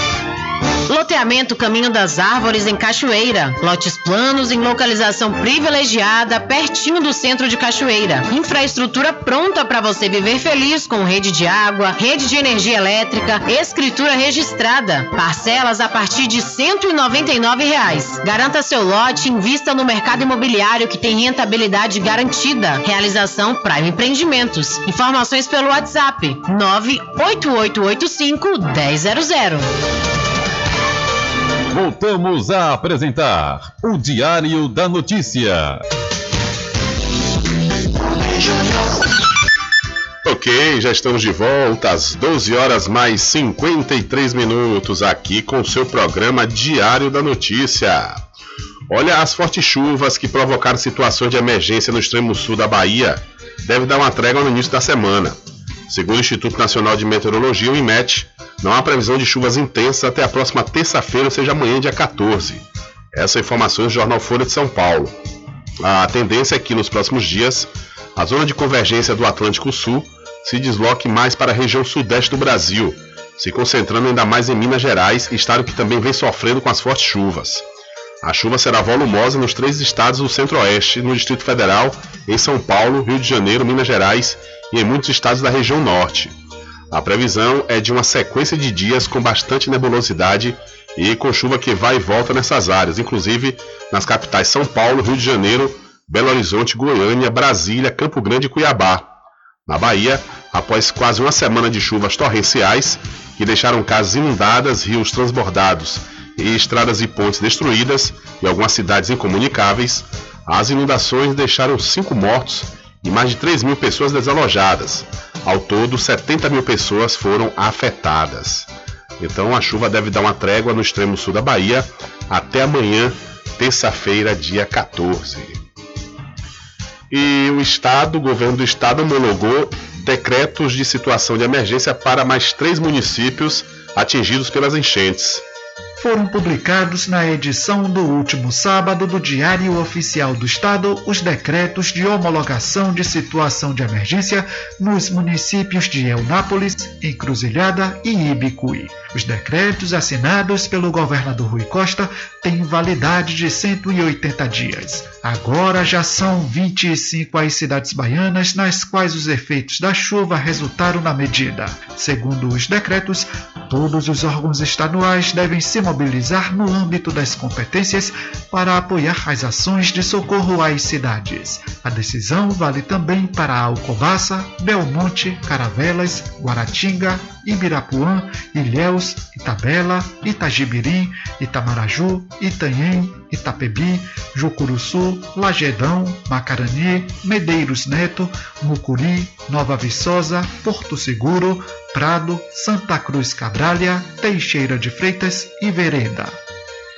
Loteamento Caminho das Árvores em Cachoeira. Lotes planos em localização privilegiada, pertinho do centro de Cachoeira. Infraestrutura pronta para você viver feliz com rede de água, rede de energia elétrica, escritura registrada. Parcelas a partir de 199 reais. Garanta seu lote e invista no mercado imobiliário que tem rentabilidade garantida. Realização Prime Empreendimentos. Informações pelo WhatsApp 98885 1000. Voltamos a apresentar o Diário da Notícia. Ok, já estamos de volta às 12 horas mais 53 minutos aqui com seu programa Diário da Notícia. Olha, as fortes chuvas que provocaram situações de emergência no extremo sul da Bahia devem dar uma trégua no início da semana. Segundo o Instituto Nacional de Meteorologia, o IMET, não há previsão de chuvas intensas até a próxima terça-feira, ou seja, amanhã, dia 14. Essa é informação do Jornal Folha de São Paulo. A tendência é que nos próximos dias a zona de convergência do Atlântico Sul se desloque mais para a região sudeste do Brasil, se concentrando ainda mais em Minas Gerais, estado que também vem sofrendo com as fortes chuvas. A chuva será volumosa nos três estados do Centro-Oeste, no Distrito Federal, em São Paulo, Rio de Janeiro, Minas Gerais e em muitos estados da região Norte. A previsão é de uma sequência de dias com bastante nebulosidade e com chuva que vai e volta nessas áreas, inclusive nas capitais São Paulo, Rio de Janeiro, Belo Horizonte, Goiânia, Brasília, Campo Grande e Cuiabá. Na Bahia, após quase uma semana de chuvas torrenciais que deixaram casas inundadas, rios transbordados e estradas e pontes destruídas e algumas cidades incomunicáveis, as inundações deixaram cinco mortos e mais de 3 mil pessoas desalojadas. Ao todo, 70 mil pessoas foram afetadas. Então a chuva deve dar uma trégua no extremo sul da Bahia até amanhã, terça-feira, dia 14. E o Estado, o governo do Estado homologou decretos de situação de emergência para mais três municípios atingidos pelas enchentes foram publicados na edição do último sábado do Diário Oficial do Estado os decretos de homologação de situação de emergência nos municípios de Eunápolis, Encruzilhada e Ibicuí. Os decretos assinados pelo governador Rui Costa têm validade de 180 dias. Agora já são 25 as cidades baianas nas quais os efeitos da chuva resultaram na medida. Segundo os decretos, todos os órgãos estaduais devem se mobilizar no âmbito das competências para apoiar as ações de socorro às cidades. A decisão vale também para Alcobaça, Belmonte, Caravelas, Guaratinga, Ibirapuã, Ilhéus, Itabela, Itagibirim, Itamaraju, Itanhem, Itapebi, Jucuruçu, Lagedão, Macarani, Medeiros Neto, Mucuri, Nova Viçosa, Porto Seguro, Prado, Santa Cruz Cabralha, Teixeira de Freitas e Vereda.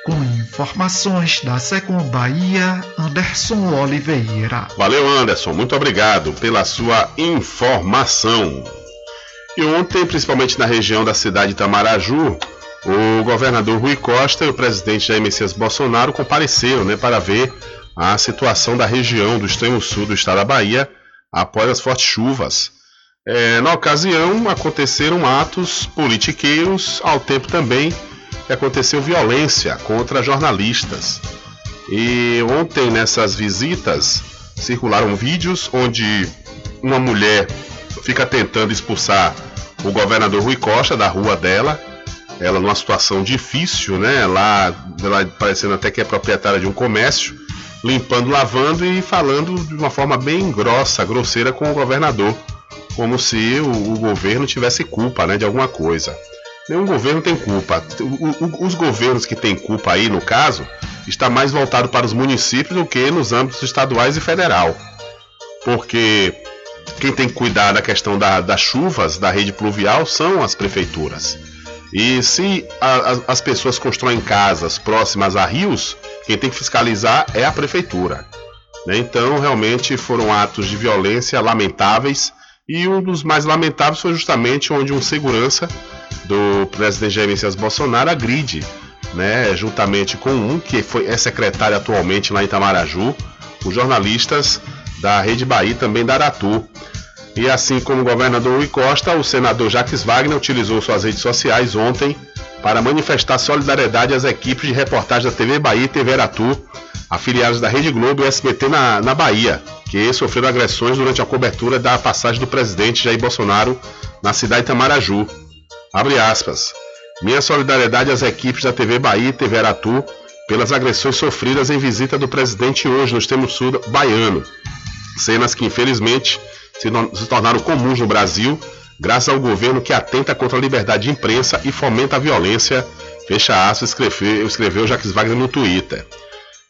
Com informações da Secom Bahia, Anderson Oliveira. Valeu, Anderson. Muito obrigado pela sua informação. E ontem, principalmente na região da cidade de Tamaraju, o governador Rui Costa e o presidente Jair Messias Bolsonaro compareceram né, para ver a situação da região do extremo sul do estado da Bahia após as fortes chuvas. É, na ocasião, aconteceram atos politiqueiros, ao tempo também que aconteceu violência contra jornalistas. E ontem, nessas visitas, circularam vídeos onde uma mulher fica tentando expulsar o governador Rui Costa, da rua dela, ela numa situação difícil, né? Lá, ela parecendo até que é proprietária de um comércio, limpando, lavando e falando de uma forma bem grossa, grosseira com o governador, como se o, o governo tivesse culpa, né, de alguma coisa. Nenhum governo tem culpa. O, o, os governos que têm culpa aí, no caso, está mais voltado para os municípios do que nos âmbitos estaduais e federal. Porque quem tem que cuidar da questão da, das chuvas, da rede pluvial, são as prefeituras. E se a, a, as pessoas constroem casas próximas a rios, quem tem que fiscalizar é a prefeitura. Né? Então, realmente foram atos de violência lamentáveis. E um dos mais lamentáveis foi justamente onde um segurança do presidente Jair Messias Bolsonaro agride, né, juntamente com um que foi, é secretário atualmente lá em Itamaraju, os jornalistas da Rede Bahia também da Aratu. E assim como o governador Rui Costa, o senador Jacques Wagner utilizou suas redes sociais ontem para manifestar solidariedade às equipes de reportagem da TV Bahia e TV Aratu, afiliadas da Rede Globo e SBT na, na Bahia, que sofreram agressões durante a cobertura da passagem do presidente Jair Bolsonaro na cidade de Tamaraju. Abre aspas. Minha solidariedade às equipes da TV Bahia e TV Aratu pelas agressões sofridas em visita do presidente hoje no extremo sul baiano. Cenas que infelizmente se tornaram comuns no Brasil, graças ao governo que atenta contra a liberdade de imprensa e fomenta a violência, fecha aspas, escreveu, escreveu Jacques Wagner no Twitter.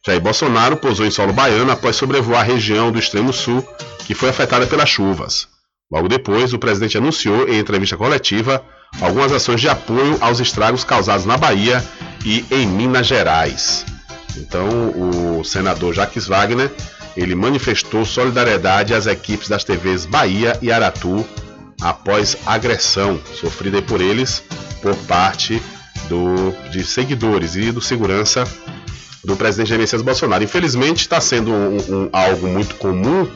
Jair Bolsonaro pousou em solo baiano após sobrevoar a região do extremo sul, que foi afetada pelas chuvas. Logo depois, o presidente anunciou em entrevista coletiva algumas ações de apoio aos estragos causados na Bahia e em Minas Gerais. Então, o senador Jacques Wagner ele manifestou solidariedade às equipes das TVs Bahia e Aratu após agressão sofrida por eles por parte do, de seguidores e do segurança do presidente Jair Messias Bolsonaro. Infelizmente está sendo um, um, algo muito comum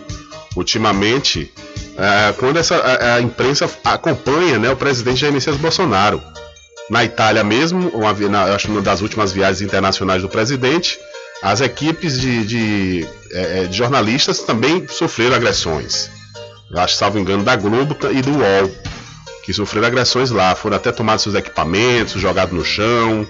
ultimamente é, quando essa, a, a, imprensa acompanha né, o presidente Jair Messias Bolsonaro. Na Itália mesmo, uma, na, acho uma das últimas viagens internacionais do presidente, as equipes de, de, é, é, de jornalistas também sofreram agressões. Acho, salvo engano, da Globo e do UOL, que sofreram agressões lá. Foram até tomados seus equipamentos, jogados no chão.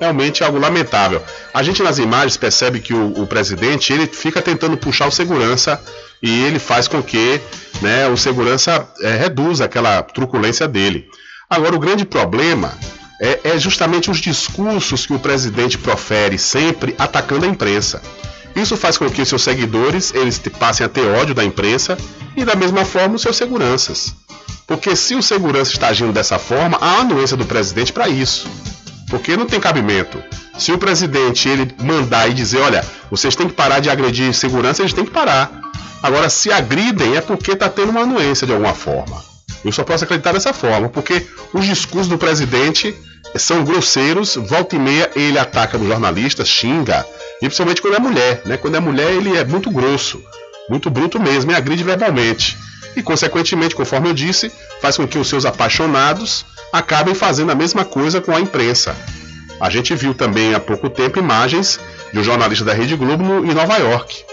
Realmente é algo lamentável. A gente nas imagens percebe que o, o presidente ele fica tentando puxar o segurança e ele faz com que né, o segurança é, reduza aquela truculência dele. Agora, o grande problema é, é justamente os discursos que o presidente profere sempre atacando a imprensa. Isso faz com que seus seguidores eles passem a ter ódio da imprensa e da mesma forma os seus seguranças. Porque se o segurança está agindo dessa forma, há anuência do presidente para isso. Porque não tem cabimento. Se o presidente ele mandar e dizer, olha, vocês têm que parar de agredir segurança, eles têm que parar. Agora, se agridem é porque está tendo uma anuência de alguma forma. Eu só posso acreditar dessa forma, porque os discursos do presidente são grosseiros, volta e meia ele ataca os jornalistas, xinga, e principalmente quando é mulher, né? Quando é mulher ele é muito grosso, muito bruto mesmo, e agride verbalmente. E consequentemente, conforme eu disse, faz com que os seus apaixonados acabem fazendo a mesma coisa com a imprensa. A gente viu também há pouco tempo imagens de um jornalista da Rede Globo no, em Nova York.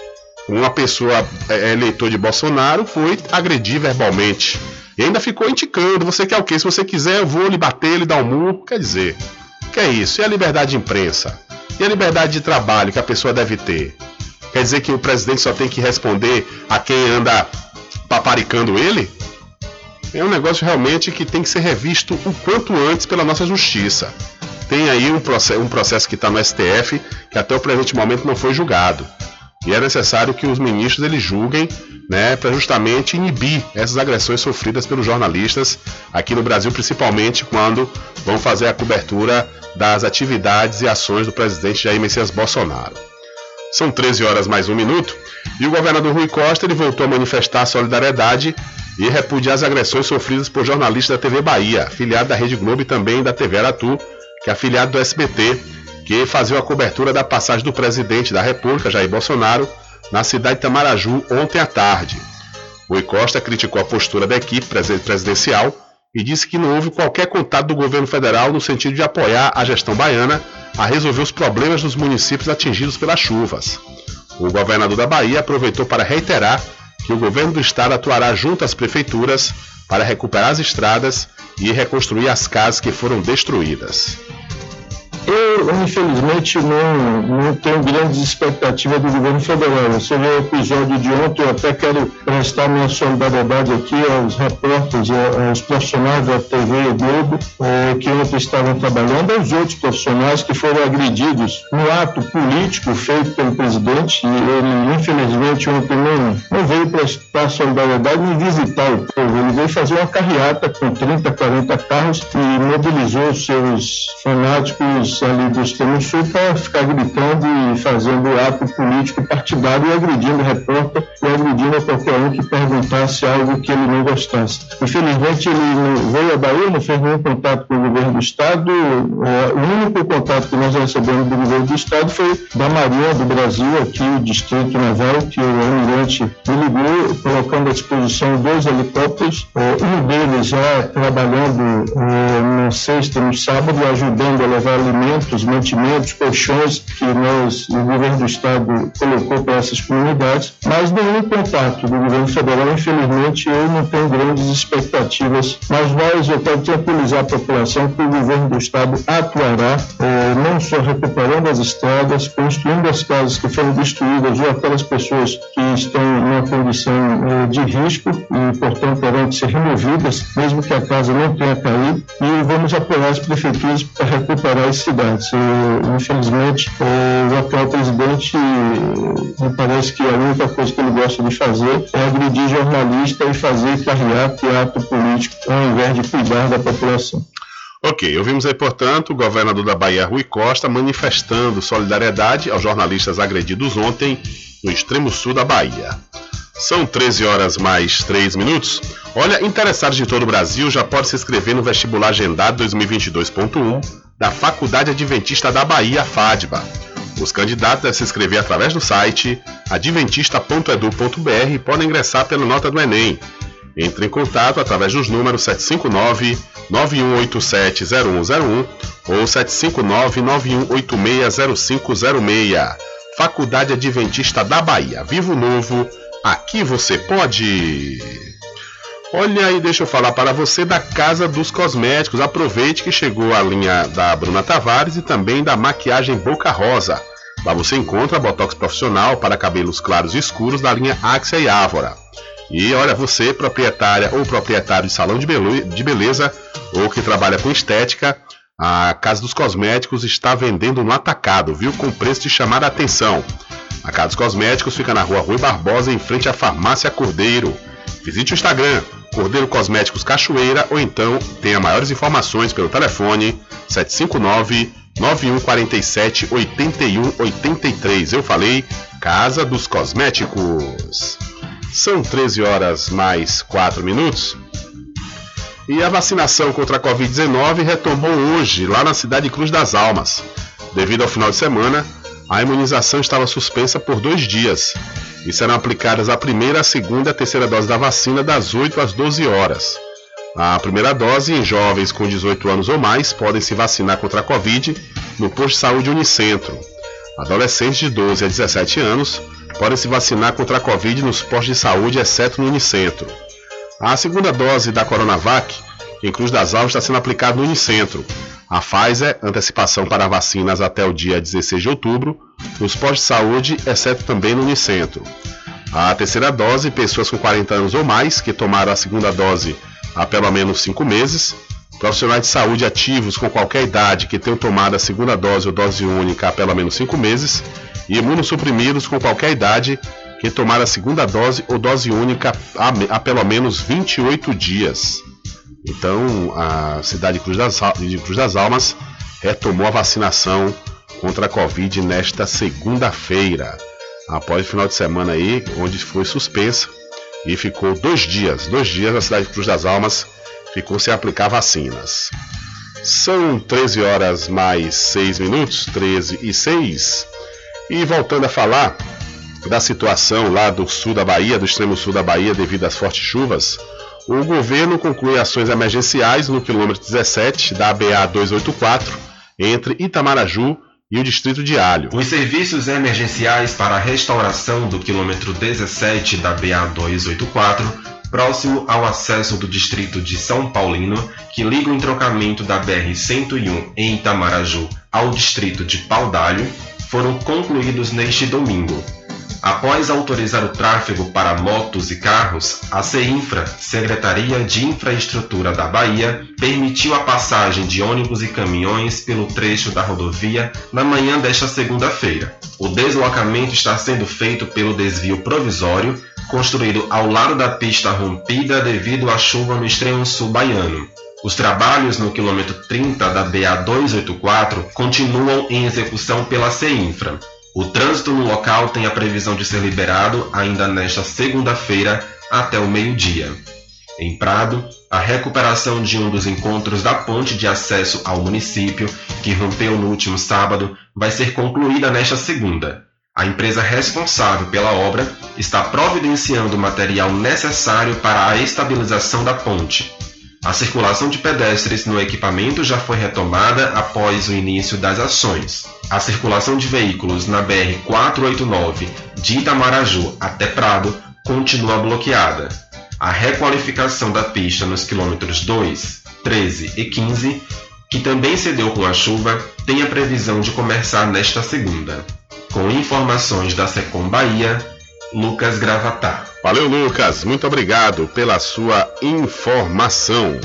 Uma pessoa é, eleitor de Bolsonaro foi agredir verbalmente e ainda ficou indicando: você quer o quê? Se você quiser, eu vou lhe bater, lhe dar um murro. Quer dizer, que é isso? E a liberdade de imprensa? E a liberdade de trabalho que a pessoa deve ter? Quer dizer que o presidente só tem que responder a quem anda paparicando ele? É um negócio realmente que tem que ser revisto o quanto antes pela nossa justiça. Tem aí um processo, um processo que está no STF que até o presente momento não foi julgado. E é necessário que os ministros eles julguem né, para justamente inibir essas agressões sofridas pelos jornalistas aqui no Brasil, principalmente quando vão fazer a cobertura das atividades e ações do presidente Jair Messias Bolsonaro. São 13 horas mais um minuto e o governador Rui Costa ele voltou a manifestar solidariedade e repudiar as agressões sofridas por jornalistas da TV Bahia, afiliado da Rede Globo e também da TV Aratu, que é afiliado do SBT, que fazia a cobertura da passagem do presidente da República, Jair Bolsonaro, na cidade de Tamaraju ontem à tarde. Rui Costa criticou a postura da equipe presidencial e disse que não houve qualquer contato do governo federal no sentido de apoiar a gestão baiana a resolver os problemas dos municípios atingidos pelas chuvas. O governador da Bahia aproveitou para reiterar que o governo do estado atuará junto às prefeituras para recuperar as estradas e reconstruir as casas que foram destruídas. Eu, infelizmente, não, não tenho grandes expectativas do governo federal. Você vê o episódio de ontem, eu até quero prestar minha solidariedade aqui aos repórteres, aos profissionais da TV Globo, eh, que ontem estavam trabalhando, aos outros profissionais que foram agredidos no ato político feito pelo presidente. E ele, infelizmente, ontem não, não veio prestar solidariedade nem visitar o povo. Ele veio fazer uma carreata com 30, 40 carros e mobilizou seus fanáticos ali do extremo sul para ficar gritando e fazendo ato político partidário e agredindo repórter e agredindo qualquer um que perguntasse algo que ele não gostasse. Infelizmente, ele veio à Bahia, não fez nenhum contato com o governo do Estado. É, o único contato que nós recebemos do governo do Estado foi da Marinha do Brasil, aqui, o Distrito Naval, que o almirante ligou, colocando à disposição dois helicópteros, é, um deles já trabalhando é, na sexta e no sábado, ajudando a levar alimentos alimentos, mantimentos, colchões que nós, o governo do estado colocou para essas comunidades, mas nenhum contato do governo federal, infelizmente, eu não tenho grandes expectativas, mas nós, eu quero tranquilizar a população que o governo do estado atuará, eh, não só recuperando as estradas, construindo as casas que foram destruídas ou aquelas pessoas que estão numa condição eh, de risco e, portanto, terão de ser removidas, mesmo que a casa não tenha caído, e vamos apoiar as prefeituras para recuperar esse cidades. E, infelizmente, o atual presidente, me parece que a única coisa que ele gosta de fazer é agredir jornalista e fazer carrear teatro político, ao invés de cuidar da população. Ok, ouvimos aí, portanto, o governador da Bahia, Rui Costa, manifestando solidariedade aos jornalistas agredidos ontem no extremo sul da Bahia. São 13 horas mais 3 minutos. Olha, interessados de todo o Brasil já pode se inscrever no vestibular agendado 2022.1 da Faculdade Adventista da Bahia, FADBA. Os candidatos devem se inscrever através do site adventista.edu.br e podem ingressar pela nota do Enem. Entre em contato através dos números 759-9187-0101 ou 759-9186-0506. Faculdade Adventista da Bahia. Vivo Novo, aqui você pode! Olha aí, deixa eu falar para você da Casa dos Cosméticos. Aproveite que chegou a linha da Bruna Tavares e também da maquiagem Boca Rosa. Lá você encontra botox profissional para cabelos claros e escuros da linha Axia e Ávora. E olha, você, proprietária ou proprietário de salão de beleza ou que trabalha com estética, a Casa dos Cosméticos está vendendo no atacado, viu? Com preço de chamar a atenção. A Casa dos Cosméticos fica na rua Rui Barbosa, em frente à Farmácia Cordeiro. Visite o Instagram, Cordeiro Cosméticos Cachoeira, ou então tenha maiores informações pelo telefone 759 9147 8183. Eu falei Casa dos Cosméticos. São 13 horas mais 4 minutos. E a vacinação contra a Covid-19 retomou hoje, lá na cidade Cruz das Almas. Devido ao final de semana, a imunização estava suspensa por dois dias e serão aplicadas a primeira, a segunda e a terceira dose da vacina das 8 às 12 horas. A primeira dose em jovens com 18 anos ou mais podem se vacinar contra a Covid no posto de saúde Unicentro. Adolescentes de 12 a 17 anos podem se vacinar contra a Covid nos postos de saúde, exceto no Unicentro. A segunda dose da Coronavac em Cruz das Almas está sendo aplicada no Unicentro. A Pfizer, antecipação para vacinas até o dia 16 de outubro, nos postos de saúde, exceto também no Unicentro. A terceira dose, pessoas com 40 anos ou mais que tomaram a segunda dose há pelo menos 5 meses, profissionais de saúde ativos com qualquer idade que tenham tomado a segunda dose ou dose única há pelo menos 5 meses, e imunossuprimidos com qualquer idade que tomaram a segunda dose ou dose única há pelo menos 28 dias. Então, a cidade de Cruz das, Almas retomou a vacinação contra a Covid nesta segunda-feira, após o final de semana aí, onde foi suspensa e ficou dois dias, dois dias a cidade de Cruz das Almas ficou sem aplicar vacinas. São 13 horas mais 6 minutos, 13 e 6. E voltando a falar da situação lá do sul da Bahia, do extremo sul da Bahia, devido às fortes chuvas, o governo conclui ações emergenciais no quilômetro 17 da ABA 284 entre Itamaraju e o distrito de Alho. Os serviços emergenciais para a restauração do quilômetro 17 da BA 284 próximo ao acesso do distrito de São Paulino, que liga o entrocamento da BR-101 em Itamaraju ao distrito de Paudalho, foram concluídos neste domingo. Após autorizar o tráfego para motos e carros, a CEINFRA, Secretaria de Infraestrutura da Bahia, permitiu a passagem de ônibus e caminhões pelo trecho da rodovia na manhã desta segunda-feira. O deslocamento está sendo feito pelo desvio provisório, construído ao lado da pista rompida devido à chuva no extremo sul baiano. Os trabalhos no quilômetro 30 da BA 284 continuam em execução pela CEINFRA. O trânsito no local tem a previsão de ser liberado ainda nesta segunda-feira até o meio-dia. Em Prado, a recuperação de um dos encontros da ponte de acesso ao município, que rompeu no último sábado, vai ser concluída nesta segunda. A empresa responsável pela obra está providenciando o material necessário para a estabilização da ponte. A circulação de pedestres no equipamento já foi retomada após o início das ações. A circulação de veículos na BR-489 de Itamaraju até Prado continua bloqueada. A requalificação da pista nos quilômetros 2, 13 e 15, que também cedeu com a chuva, tem a previsão de começar nesta segunda. Com informações da Secom Bahia, Lucas Gravatar. Valeu, Lucas. Muito obrigado pela sua informação.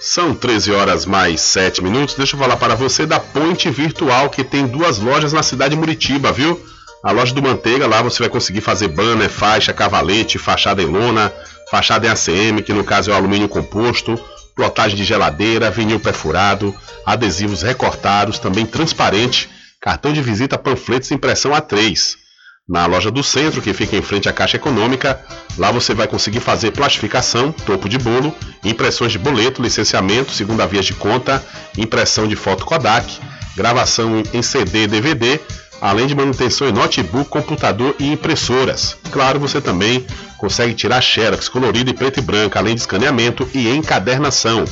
São 13 horas mais 7 minutos. Deixa eu falar para você da Ponte Virtual, que tem duas lojas na cidade de Muritiba, viu? A loja do Manteiga, lá você vai conseguir fazer banner, faixa, cavalete, fachada em lona, fachada em ACM, que no caso é o alumínio composto, plotagem de geladeira, vinil perfurado, adesivos recortados, também transparente, cartão de visita, panfletos e impressão A3 na loja do centro, que fica em frente à Caixa Econômica. Lá você vai conseguir fazer plastificação, topo de bolo, impressões de boleto, licenciamento, segunda via de conta, impressão de foto Kodak, gravação em CD e DVD, além de manutenção em notebook, computador e impressoras. Claro, você também consegue tirar xerox colorido e preto e branco, além de escaneamento e encadernação.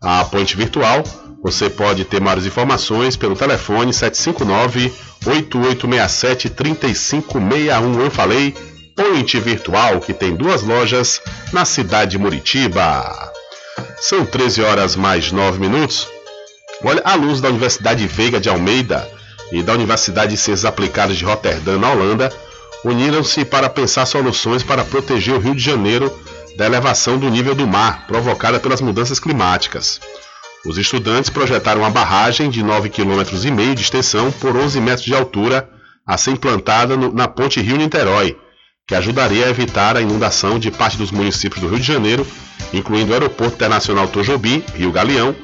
A Ponte Virtual, você pode ter maiores informações pelo telefone 759 8867 3561. Eu falei Point Virtual, que tem duas lojas na cidade de Muritiba. São 13 horas mais 9 minutos. Olha, a luz da Universidade Veiga de Almeida e da Universidade de Ciências Aplicadas de Roterdã, na Holanda, uniram-se para pensar soluções para proteger o Rio de Janeiro da elevação do nível do mar provocada pelas mudanças climáticas. Os estudantes projetaram uma barragem de 9,5 km de extensão por 11 metros de altura a ser implantada no, na ponte Rio-Niterói, que ajudaria a evitar a inundação de parte dos municípios do Rio de Janeiro, incluindo o Aeroporto Internacional Tojobi, Rio Galeão,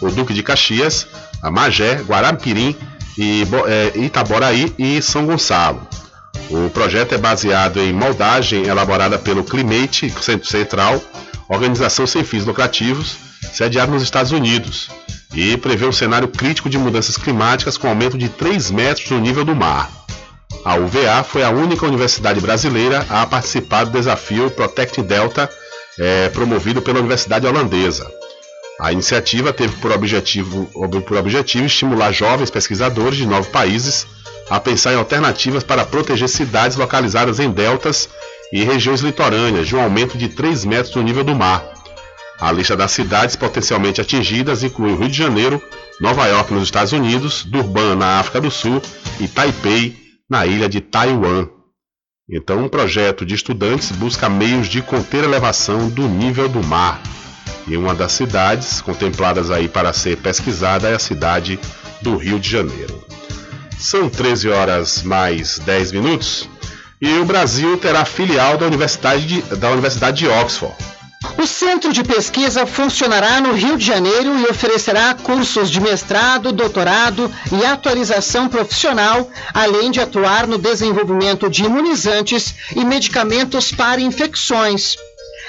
o Duque de Caxias, a Magé, Guarapirim, e, é, Itaboraí e São Gonçalo. O projeto é baseado em moldagem elaborada pelo Climate Centro Central, organização sem fins lucrativos, sediado nos Estados Unidos, e prevê um cenário crítico de mudanças climáticas com aumento de 3 metros no nível do mar. A UVA foi a única universidade brasileira a participar do desafio Protect Delta, é, promovido pela Universidade Holandesa. A iniciativa teve por objetivo, por objetivo estimular jovens pesquisadores de nove países a pensar em alternativas para proteger cidades localizadas em deltas e regiões litorâneas de um aumento de 3 metros no nível do mar a lista das cidades potencialmente atingidas inclui Rio de Janeiro, Nova York nos Estados Unidos, Durban na África do Sul e Taipei na ilha de Taiwan. Então, um projeto de estudantes busca meios de conter a elevação do nível do mar. E uma das cidades contempladas aí para ser pesquisada é a cidade do Rio de Janeiro. São 13 horas mais 10 minutos e o Brasil terá filial da Universidade de, da Universidade de Oxford. O centro de pesquisa funcionará no Rio de Janeiro e oferecerá cursos de mestrado, doutorado e atualização profissional, além de atuar no desenvolvimento de imunizantes e medicamentos para infecções.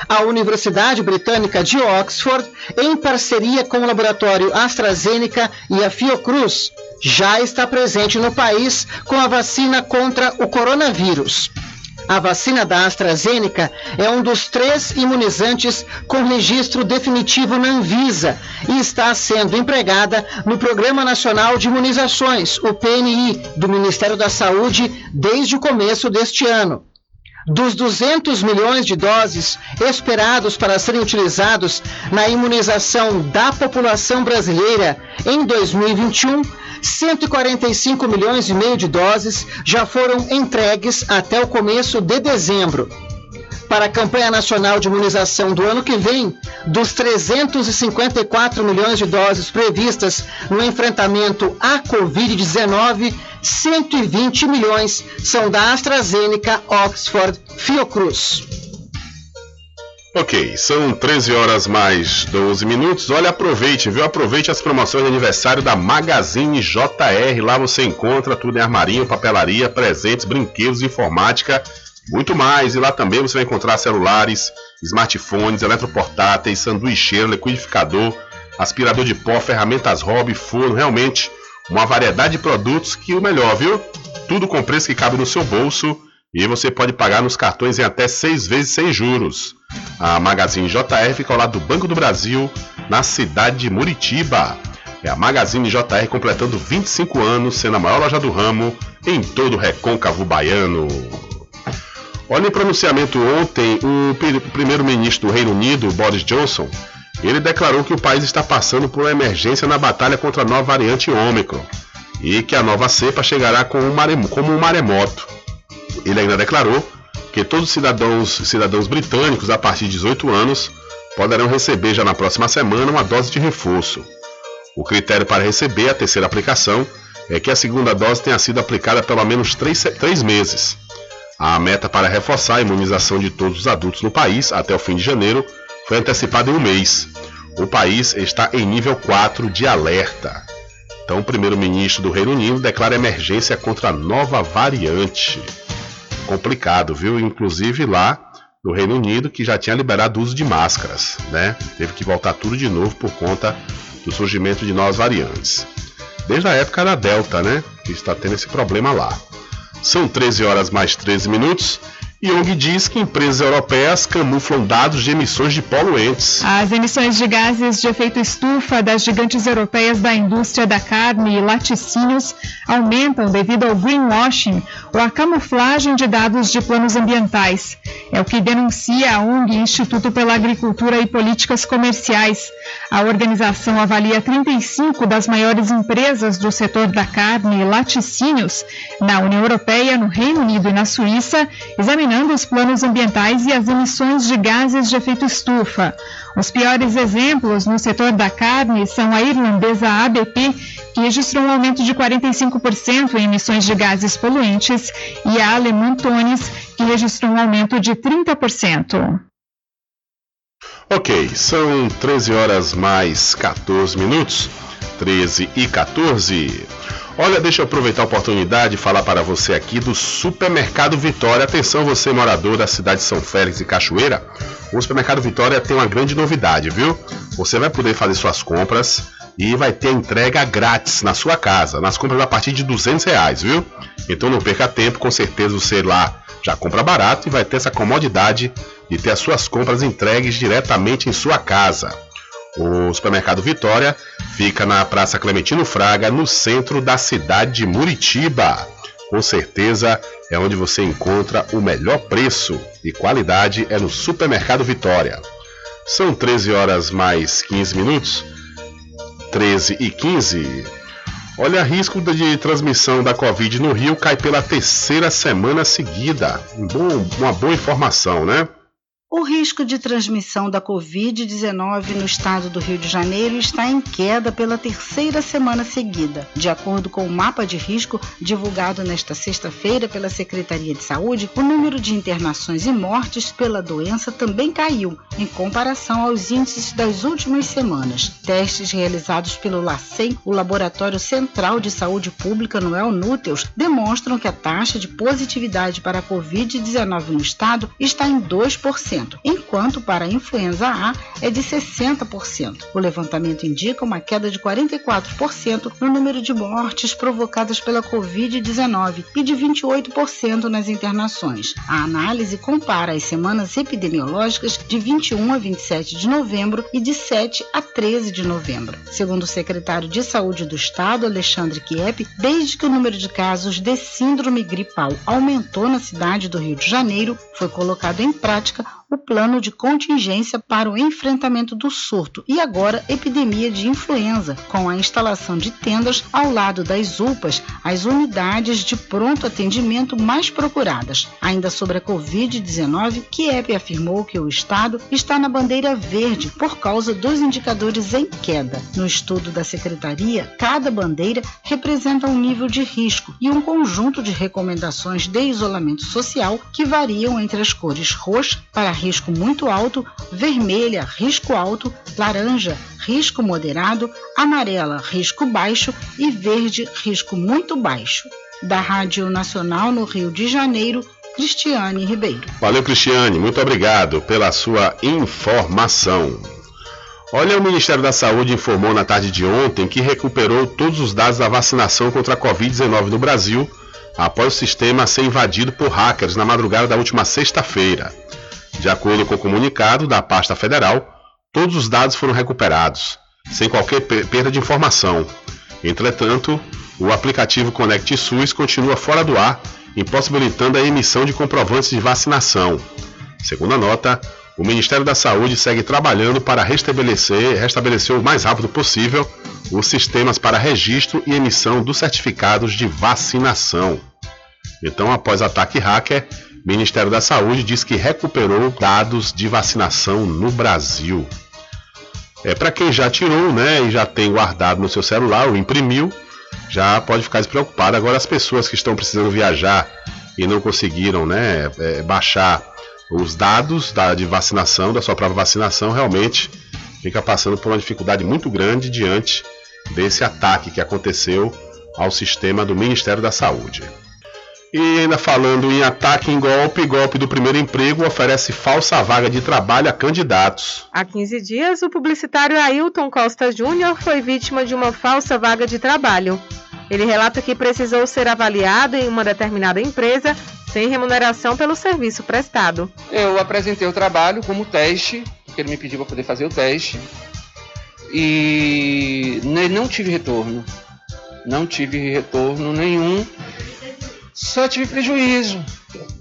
A Universidade Britânica de Oxford, em parceria com o laboratório AstraZeneca e a Fiocruz, já está presente no país com a vacina contra o coronavírus. A vacina da AstraZeneca é um dos três imunizantes com registro definitivo na Anvisa e está sendo empregada no Programa Nacional de Imunizações, o PNI, do Ministério da Saúde, desde o começo deste ano. Dos 200 milhões de doses esperados para serem utilizados na imunização da população brasileira em 2021, 145 milhões e meio de doses já foram entregues até o começo de dezembro. Para a campanha nacional de imunização do ano que vem, dos 354 milhões de doses previstas no enfrentamento à Covid-19, 120 milhões são da AstraZeneca Oxford Fiocruz. Ok, são 13 horas mais 12 minutos. Olha, aproveite, viu? Aproveite as promoções de aniversário da Magazine JR. Lá você encontra tudo em armarinho, papelaria, presentes, brinquedos, informática, muito mais. E lá também você vai encontrar celulares, smartphones, eletroportáteis, sanduicheiro, liquidificador, aspirador de pó, ferramentas hobby, forno. Realmente, uma variedade de produtos que o melhor, viu? Tudo com preço que cabe no seu bolso e você pode pagar nos cartões em até seis vezes sem juros. A Magazine JR fica ao lado do Banco do Brasil, na cidade de Muritiba. É a Magazine JR completando 25 anos, sendo a maior loja do ramo em todo o recôncavo baiano. Olha em pronunciamento ontem, o primeiro-ministro do Reino Unido, Boris Johnson, ele declarou que o país está passando por uma emergência na batalha contra a nova variante Ômicron e que a nova cepa chegará como um maremoto. Ele ainda declarou que todos os cidadãos, cidadãos britânicos a partir de 18 anos poderão receber já na próxima semana uma dose de reforço. O critério para receber a terceira aplicação é que a segunda dose tenha sido aplicada pelo menos três, três meses. A meta para reforçar a imunização de todos os adultos no país até o fim de janeiro foi antecipada em um mês. O país está em nível 4 de alerta. Então, o primeiro-ministro do Reino Unido declara emergência contra a nova variante complicado, viu? Inclusive lá no Reino Unido, que já tinha liberado o uso de máscaras, né? Teve que voltar tudo de novo por conta do surgimento de novas variantes. Desde a época da Delta, né? Que está tendo esse problema lá. São 13 horas mais 13 minutos. Young diz que empresas europeias camuflam dados de emissões de poluentes. As emissões de gases de efeito estufa das gigantes europeias da indústria da carne e laticínios aumentam devido ao greenwashing, ou à camuflagem de dados de planos ambientais. É o que denuncia a ONG Instituto pela Agricultura e Políticas Comerciais. A organização avalia 35 das maiores empresas do setor da carne e laticínios na União Europeia, no Reino Unido e na Suíça, examinando examinando os planos ambientais e as emissões de gases de efeito estufa. Os piores exemplos no setor da carne são a irlandesa ABP, que registrou um aumento de 45% em emissões de gases poluentes, e a alemã Tones, que registrou um aumento de 30%. Ok, são 13 horas mais 14 minutos. 13 e 14. Olha, deixa eu aproveitar a oportunidade e falar para você aqui do Supermercado Vitória. Atenção, você morador da cidade de São Félix e Cachoeira. O Supermercado Vitória tem uma grande novidade, viu? Você vai poder fazer suas compras e vai ter entrega grátis na sua casa, nas compras a partir de 200 reais, viu? Então não perca tempo, com certeza você lá já compra barato e vai ter essa comodidade de ter as suas compras entregues diretamente em sua casa. O supermercado Vitória fica na Praça Clementino Fraga, no centro da cidade de Muritiba. Com certeza é onde você encontra o melhor preço e qualidade é no Supermercado Vitória. São 13 horas mais 15 minutos. 13 e 15. Olha, risco de transmissão da Covid no Rio cai pela terceira semana seguida. Um bom, uma boa informação, né? O risco de transmissão da Covid-19 no estado do Rio de Janeiro está em queda pela terceira semana seguida. De acordo com o mapa de risco divulgado nesta sexta-feira pela Secretaria de Saúde, o número de internações e mortes pela doença também caiu, em comparação aos índices das últimas semanas. Testes realizados pelo LACEN, o Laboratório Central de Saúde Pública no El Núteos, demonstram que a taxa de positividade para a Covid-19 no estado está em 2%. 40%, enquanto para a influenza A é de 60%. O levantamento indica uma queda de 44% no número de mortes provocadas pela Covid-19 e de 28% nas internações. A análise compara as semanas epidemiológicas de 21 a 27 de novembro e de 7 a 13 de novembro. Segundo o secretário de Saúde do Estado, Alexandre Kiep, desde que o número de casos de síndrome gripal aumentou na cidade do Rio de Janeiro, foi colocado em prática o plano de contingência para o enfrentamento do surto e agora epidemia de influenza, com a instalação de tendas ao lado das UPAs, as unidades de pronto atendimento mais procuradas. Ainda sobre a Covid-19, Kiep afirmou que o estado está na bandeira verde por causa dos indicadores em queda. No estudo da secretaria, cada bandeira representa um nível de risco e um conjunto de recomendações de isolamento social que variam entre as cores roxa para risco muito alto, vermelha, risco alto, laranja, risco moderado, amarela, risco baixo e verde, risco muito baixo. Da Rádio Nacional no Rio de Janeiro, Cristiane Ribeiro. Valeu, Cristiane. Muito obrigado pela sua informação. Olha, o Ministério da Saúde informou na tarde de ontem que recuperou todos os dados da vacinação contra a Covid-19 no Brasil após o sistema ser invadido por hackers na madrugada da última sexta-feira. De acordo com o comunicado da pasta federal, todos os dados foram recuperados, sem qualquer perda de informação. Entretanto, o aplicativo Conect SUS continua fora do ar, impossibilitando a emissão de comprovantes de vacinação. Segundo a nota, o Ministério da Saúde segue trabalhando para restabelecer, restabelecer o mais rápido possível os sistemas para registro e emissão dos certificados de vacinação. Então, após ataque hacker, Ministério da Saúde diz que recuperou dados de vacinação no Brasil. É para quem já tirou, né, e já tem guardado no seu celular ou imprimiu, já pode ficar despreocupado. Agora as pessoas que estão precisando viajar e não conseguiram, né, é, baixar os dados da, de vacinação, da sua própria vacinação, realmente fica passando por uma dificuldade muito grande diante desse ataque que aconteceu ao sistema do Ministério da Saúde. E ainda falando em ataque em golpe, golpe do primeiro emprego oferece falsa vaga de trabalho a candidatos. Há 15 dias, o publicitário Ailton Costa Júnior foi vítima de uma falsa vaga de trabalho. Ele relata que precisou ser avaliado em uma determinada empresa sem remuneração pelo serviço prestado. Eu apresentei o trabalho como teste, porque ele me pediu para poder fazer o teste, e não tive retorno. Não tive retorno nenhum só tive prejuízo.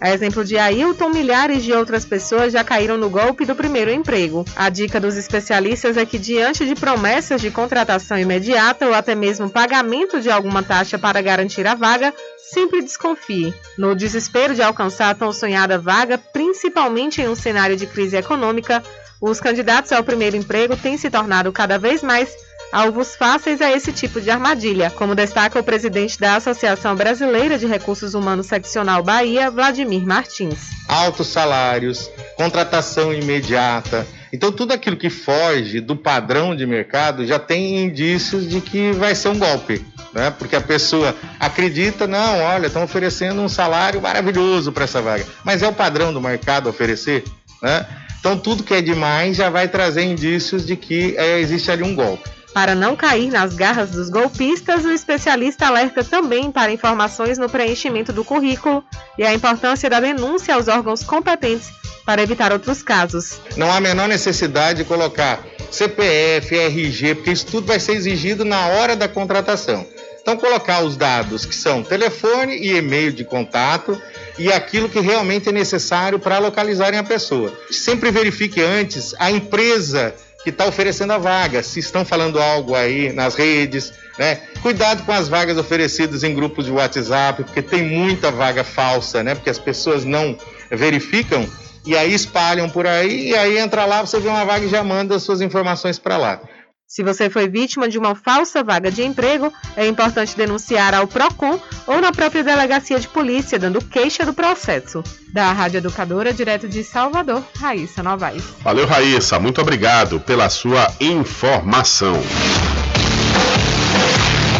A exemplo de Ailton, milhares de outras pessoas já caíram no golpe do primeiro emprego. A dica dos especialistas é que, diante de promessas de contratação imediata ou até mesmo pagamento de alguma taxa para garantir a vaga, sempre desconfie. No desespero de alcançar a tão sonhada vaga, principalmente em um cenário de crise econômica, os candidatos ao primeiro emprego têm se tornado cada vez mais alvos fáceis a esse tipo de armadilha, como destaca o presidente da Associação Brasileira de Recursos Humanos Seccional Bahia, Vladimir Martins. Altos salários, contratação imediata. Então, tudo aquilo que foge do padrão de mercado já tem indícios de que vai ser um golpe. Né? Porque a pessoa acredita, não, olha, estão oferecendo um salário maravilhoso para essa vaga. Mas é o padrão do mercado oferecer? Né? Então, tudo que é demais já vai trazer indícios de que é, existe ali um golpe. Para não cair nas garras dos golpistas, o especialista alerta também para informações no preenchimento do currículo e a importância da denúncia aos órgãos competentes para evitar outros casos. Não há a menor necessidade de colocar CPF, RG, porque isso tudo vai ser exigido na hora da contratação. Então, colocar os dados que são telefone e e-mail de contato e aquilo que realmente é necessário para localizarem a pessoa. Sempre verifique antes a empresa que está oferecendo a vaga, se estão falando algo aí nas redes, né? Cuidado com as vagas oferecidas em grupos de WhatsApp, porque tem muita vaga falsa, né? Porque as pessoas não verificam e aí espalham por aí e aí entra lá, você vê uma vaga e já manda as suas informações para lá. Se você foi vítima de uma falsa vaga de emprego, é importante denunciar ao PROCON ou na própria delegacia de polícia, dando queixa do processo. Da Rádio Educadora, direto de Salvador, Raíssa Novaes. Valeu, Raíssa. Muito obrigado pela sua informação.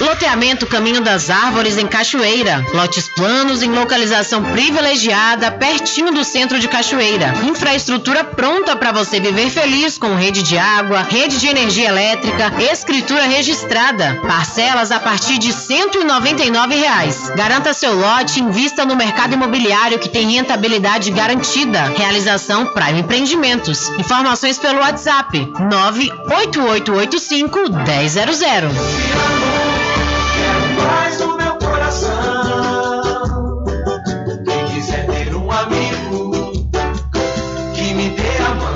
Loteamento Caminho das Árvores em Cachoeira. Lotes planos em localização privilegiada, pertinho do centro de Cachoeira. Infraestrutura pronta para você viver feliz com rede de água, rede de energia elétrica, escritura registrada. Parcelas a partir de 199 reais. Garanta seu lote e invista no mercado imobiliário que tem rentabilidade garantida. Realização Prime Empreendimentos. Informações pelo WhatsApp 98885 1000. Paz no meu coração. Quem quiser ter um amigo que me dê a mão.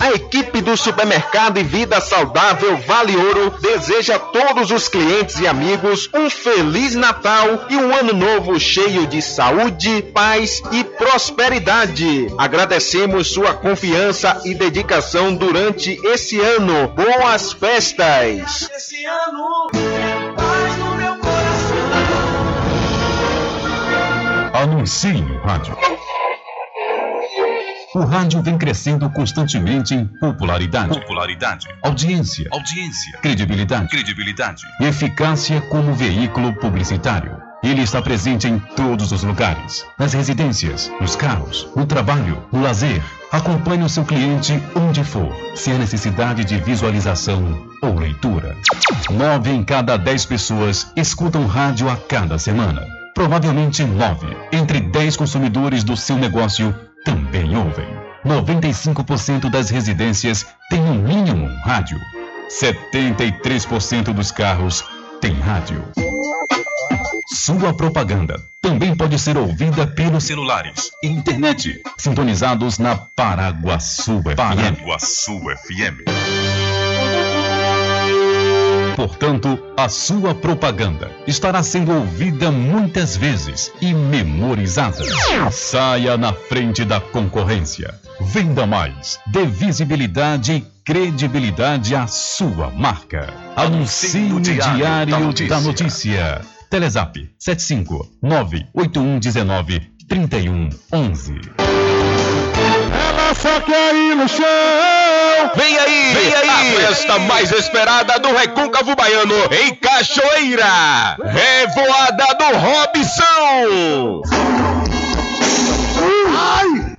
A equipe do supermercado e Vida Saudável Vale Ouro deseja a todos os clientes e amigos um feliz Natal e um ano novo cheio de saúde, paz e prosperidade. Agradecemos sua confiança e dedicação durante esse ano. Boas festas! Esse ano Anuncie no rádio. O rádio vem crescendo constantemente em popularidade, popularidade, audiência, audiência, credibilidade, credibilidade, eficácia como veículo publicitário. Ele está presente em todos os lugares, nas residências, nos carros, no trabalho, no lazer. Acompanhe o seu cliente onde for, sem a necessidade de visualização ou leitura. Nove em cada dez pessoas escutam rádio a cada semana. Provavelmente nove entre dez consumidores do seu negócio também ouvem. 95% das residências têm no mínimo um rádio. 73% dos carros têm rádio. Sua propaganda também pode ser ouvida pelos celulares e internet, sintonizados na Paraguaçu FM. Paraguaçu FM. Portanto, a sua propaganda estará sendo ouvida muitas vezes e memorizada. Saia na frente da concorrência. Venda mais. Dê visibilidade e credibilidade à sua marca. Anuncie no Diário da Notícia. Telezap 75 98119 3111. Só quer ir no chão. Vem aí, Vem aí. a festa mais esperada do Recôncavo Baiano em Cachoeira. Revoada do Robson.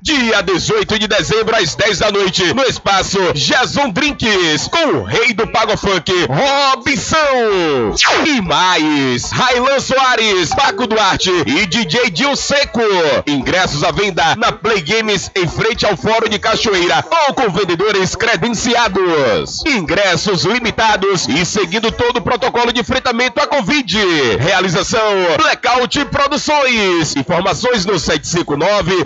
Dia 18 de dezembro, às 10 da noite, no espaço Jason Drinks, com o rei do Pago Funk, Robson. E mais, Railan Soares, Paco Duarte e DJ Dil Seco. Ingressos à venda na Play Games em frente ao Fórum de Cachoeira ou com vendedores credenciados. Ingressos limitados e seguindo todo o protocolo de enfrentamento à Covid. Realização Blackout Produções. Informações no 759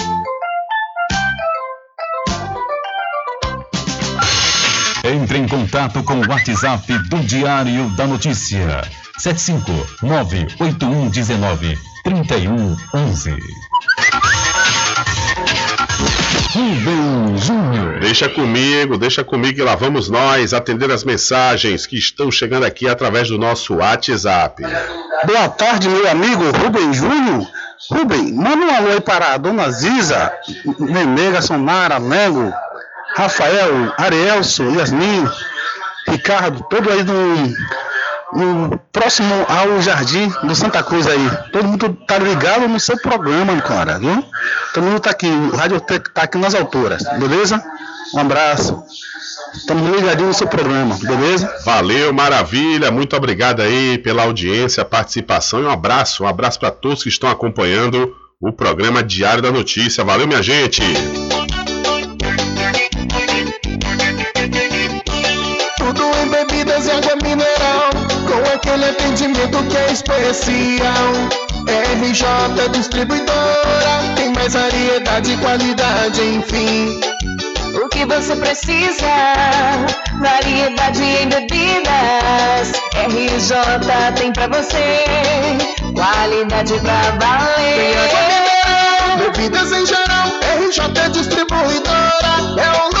Entre em contato com o WhatsApp do Diário da Notícia. 759-8119-3111. Rubem Júnior. Deixa comigo, deixa comigo que lá vamos nós atender as mensagens que estão chegando aqui através do nosso WhatsApp. Boa tarde, meu amigo Rubem Júnior. Rubem, manda um alô aí para a dona Ziza, Nenega, Sonara, Lego, Rafael, Arielso, Yasmin, Ricardo, todo aí do, no próximo ao Jardim do Santa Cruz aí. Todo mundo tá ligado no seu programa, cara, viu? Todo mundo tá aqui, o rádio tá aqui nas alturas, beleza? Um abraço. Estamos ligadinhos no seu programa, beleza? Valeu, maravilha, muito obrigado aí pela audiência, participação e um abraço, um abraço para todos que estão acompanhando o programa Diário da Notícia. Valeu, minha gente! Bebidas e água mineral, com aquele atendimento que é especial. RJ Distribuidora, tem mais variedade e qualidade, enfim. O que você precisa? Variedade em bebidas. RJ tem pra você. Qualidade pra valer. Bebidas em geral, RJ Distribuidora é o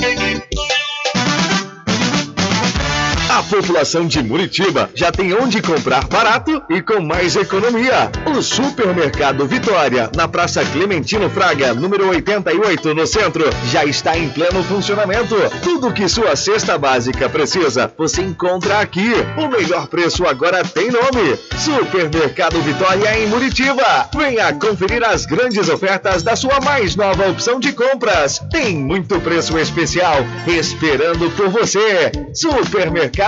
Thank you. A população de Muritiba já tem onde comprar barato e com mais economia. O Supermercado Vitória, na Praça Clementino Fraga, número 88, no centro, já está em pleno funcionamento. Tudo que sua cesta básica precisa, você encontra aqui. O melhor preço agora tem nome: Supermercado Vitória em Muritiba. Venha conferir as grandes ofertas da sua mais nova opção de compras. Tem muito preço especial esperando por você. Supermercado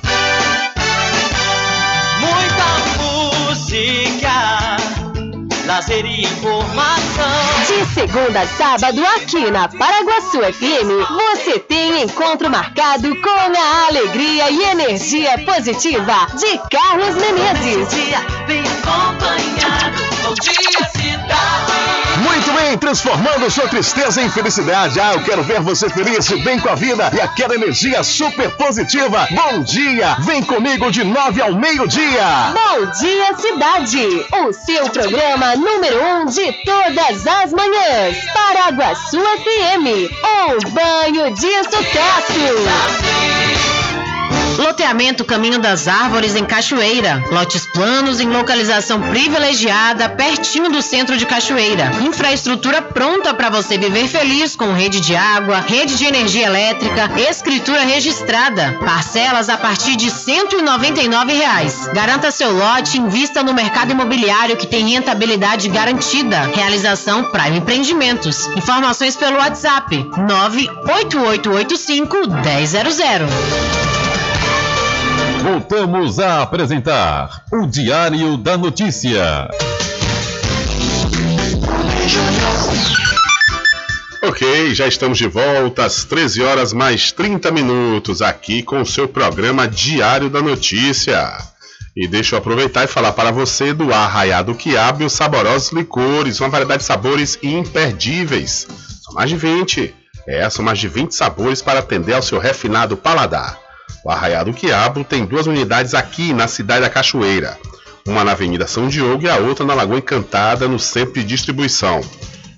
Música, lazer e informação. De segunda a sábado, aqui na Paraguaçu FM, você tem encontro marcado com a alegria e energia positiva de Carlos Menezes. Bem acompanhado. Bom dia, cidade. Muito bem, transformando sua tristeza em felicidade. Ah, eu quero ver você feliz, bem com a vida e aquela energia super positiva. Bom dia, vem comigo de nove ao meio-dia. Bom dia, cidade! O seu programa número um de todas as manhãs. Paraguaçu FM, um banho de sucesso. Loteamento Caminho das Árvores em Cachoeira. Lotes planos em localização privilegiada, pertinho do centro de Cachoeira. Infraestrutura pronta para você viver feliz com rede de água, rede de energia elétrica, escritura registrada. Parcelas a partir de 199 reais. Garanta seu lote e invista no mercado imobiliário que tem rentabilidade garantida. Realização Prime Empreendimentos. Informações pelo WhatsApp 98885 1000. Voltamos a apresentar o Diário da Notícia. Ok, já estamos de volta às 13 horas mais 30 minutos aqui com o seu programa Diário da Notícia. E deixa eu aproveitar e falar para você do Arraiado Quiabo e os saborosos licores, uma variedade de sabores imperdíveis. São mais de 20. É, são mais de 20 sabores para atender ao seu refinado paladar. O Arraiado Quiabo tem duas unidades aqui na cidade da Cachoeira. Uma na Avenida São Diogo e a outra na Lagoa Encantada, no centro de distribuição.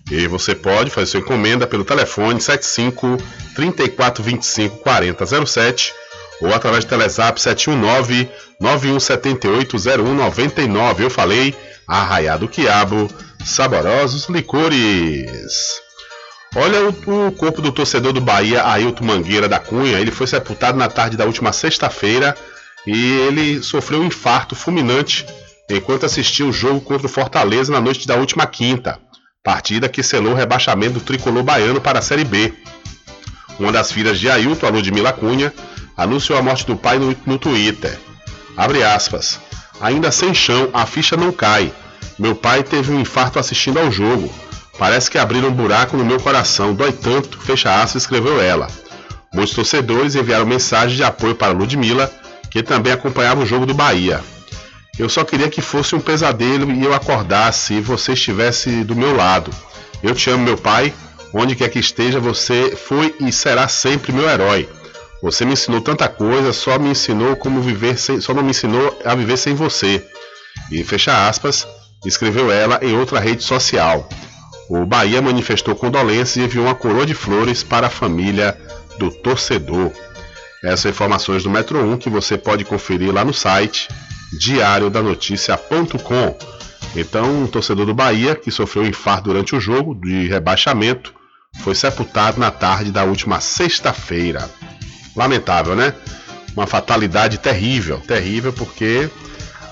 E você pode fazer sua encomenda pelo telefone 75 3425 4007 ou através do Telezap 719 9178 0199. Eu falei Arraiá do Quiabo, saborosos licores. Olha o, o, corpo do torcedor do Bahia, Ailton Mangueira da Cunha. Ele foi sepultado na tarde da última sexta-feira e ele sofreu um infarto fulminante enquanto assistia o jogo contra o Fortaleza na noite da última quinta. Partida que selou o rebaixamento do tricolor baiano para a Série B. Uma das filhas de Ailton, a Ludmila Cunha, anunciou a morte do pai no, no Twitter. Abre aspas. Ainda sem chão, a ficha não cai. Meu pai teve um infarto assistindo ao jogo. Parece que abriram um buraco no meu coração, dói tanto, fecha aspas, escreveu ela. Muitos torcedores enviaram mensagem de apoio para Ludmilla, que também acompanhava o jogo do Bahia. Eu só queria que fosse um pesadelo e eu acordasse e você estivesse do meu lado. Eu te amo, meu pai. Onde quer que esteja, você foi e será sempre meu herói. Você me ensinou tanta coisa, só me ensinou como viver sem, só não me ensinou a viver sem você. E fecha aspas, escreveu ela em outra rede social. O Bahia manifestou condolências e enviou uma coroa de flores para a família do torcedor. Essas informações do Metro 1 que você pode conferir lá no site diariodanoticia.com. Então, um torcedor do Bahia que sofreu um infarto durante o jogo de rebaixamento foi sepultado na tarde da última sexta-feira. Lamentável, né? Uma fatalidade terrível, terrível porque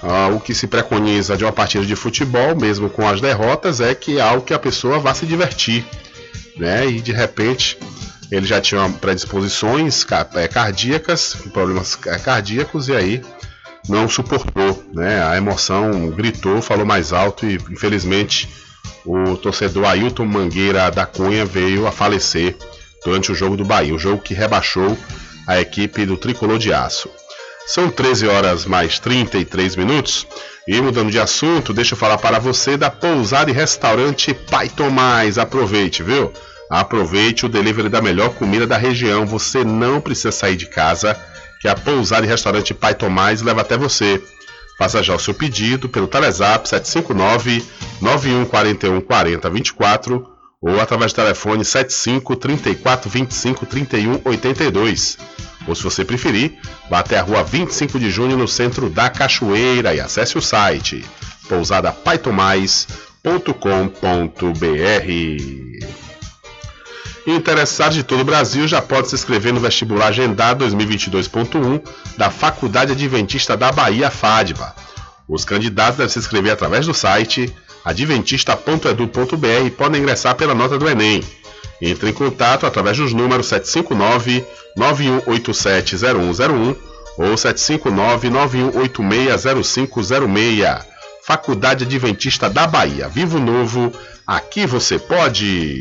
Uh, o que se preconiza de uma partida de futebol, mesmo com as derrotas, é que é algo que a pessoa vá se divertir. Né? E de repente ele já tinha predisposições é, cardíacas, problemas cardíacos, e aí não suportou. Né? A emoção gritou, falou mais alto e infelizmente o torcedor Ailton Mangueira da Cunha veio a falecer durante o jogo do Bahia, o jogo que rebaixou a equipe do Tricolor de Aço. São 13 horas mais 33 minutos. E mudando de assunto, deixa eu falar para você da pousada e restaurante Pai Tomás. Aproveite, viu? Aproveite o delivery da melhor comida da região. Você não precisa sair de casa, que a pousada e restaurante Pai Tomás leva até você. Faça já o seu pedido pelo Telezap 759 9141 4024 ou através do telefone 75 34 25 31 82. Ou se você preferir, vá até a rua 25 de junho no centro da Cachoeira e acesse o site pousadapaitomais.com.br. Interessados de todo o Brasil já pode se inscrever no vestibular agendado 2022.1 da Faculdade Adventista da Bahia, FADBA. Os candidatos devem se inscrever através do site adventista.edu.br e podem ingressar pela nota do Enem. Entre em contato através dos números 759 91870101 ou 759 91860506. Faculdade Adventista da Bahia. Vivo Novo, aqui você pode.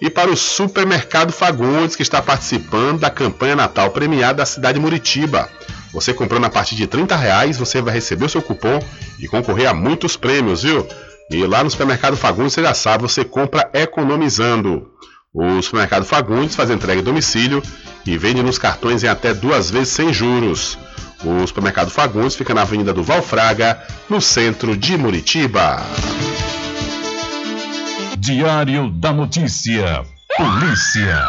E para o Supermercado Fagundes, que está participando da campanha Natal premiada da cidade de Muritiba. Você comprando a partir de 30 reais, você vai receber o seu cupom e concorrer a muitos prêmios, viu? E lá no Supermercado Fagundes, você já sabe, você compra economizando. O Supermercado Fagundes faz entrega em domicílio e vende nos cartões em até duas vezes sem juros. O Supermercado Fagundes fica na Avenida do Valfraga, no centro de Muritiba. Diário da Notícia. Polícia.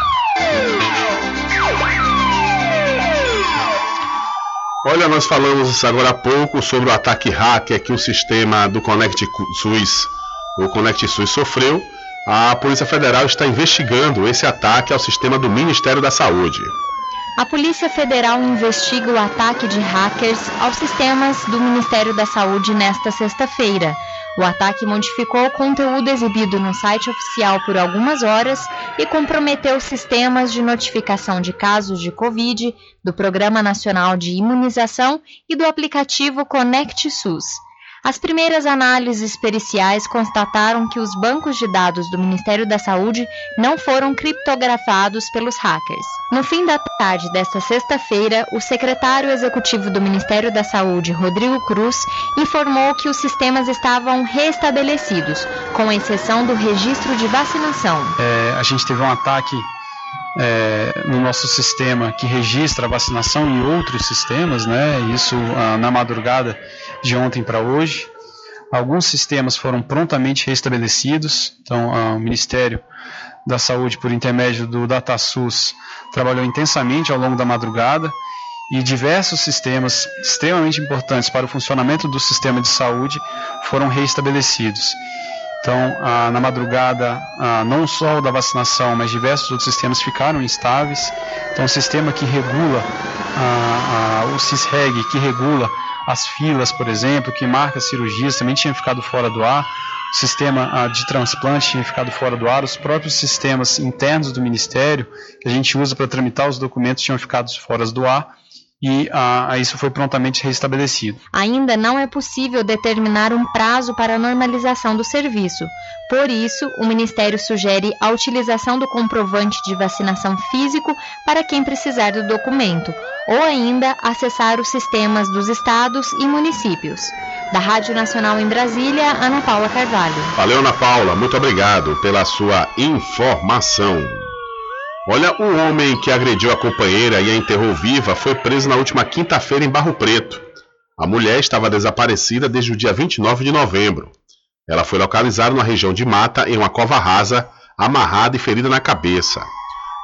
Olha, nós falamos agora há pouco sobre o ataque hacker que o sistema do Connect SUS, o Connect sofreu a Polícia Federal está investigando esse ataque ao sistema do Ministério da Saúde. A Polícia Federal investiga o ataque de hackers aos sistemas do Ministério da Saúde nesta sexta-feira. O ataque modificou o conteúdo exibido no site oficial por algumas horas e comprometeu sistemas de notificação de casos de Covid, do Programa Nacional de Imunização e do aplicativo Conect SUS. As primeiras análises periciais constataram que os bancos de dados do Ministério da Saúde não foram criptografados pelos hackers. No fim da tarde desta sexta-feira, o secretário executivo do Ministério da Saúde, Rodrigo Cruz, informou que os sistemas estavam restabelecidos, com exceção do registro de vacinação. É, a gente teve um ataque é, no nosso sistema que registra a vacinação e outros sistemas, né? Isso ah, na madrugada de ontem para hoje. Alguns sistemas foram prontamente restabelecidos, então ah, o Ministério da Saúde, por intermédio do DataSUS, trabalhou intensamente ao longo da madrugada e diversos sistemas extremamente importantes para o funcionamento do sistema de saúde foram reestabelecidos. Então, ah, na madrugada, ah, não só o da vacinação, mas diversos outros sistemas ficaram instáveis. Então, o sistema que regula, ah, o CISREG, que regula as filas, por exemplo, que marca cirurgias, também tinha ficado fora do ar. O sistema de transplante tinha ficado fora do ar. Os próprios sistemas internos do Ministério, que a gente usa para tramitar os documentos, tinham ficado fora do ar e ah, isso foi prontamente restabelecido. Ainda não é possível determinar um prazo para a normalização do serviço. Por isso, o Ministério sugere a utilização do comprovante de vacinação físico para quem precisar do documento, ou ainda acessar os sistemas dos estados e municípios. Da Rádio Nacional em Brasília, Ana Paula Carvalho. Valeu, Ana Paula, muito obrigado pela sua informação. Olha, o homem que agrediu a companheira e a enterrou viva foi preso na última quinta-feira em Barro Preto. A mulher estava desaparecida desde o dia 29 de novembro. Ela foi localizada na região de mata em uma cova rasa, amarrada e ferida na cabeça.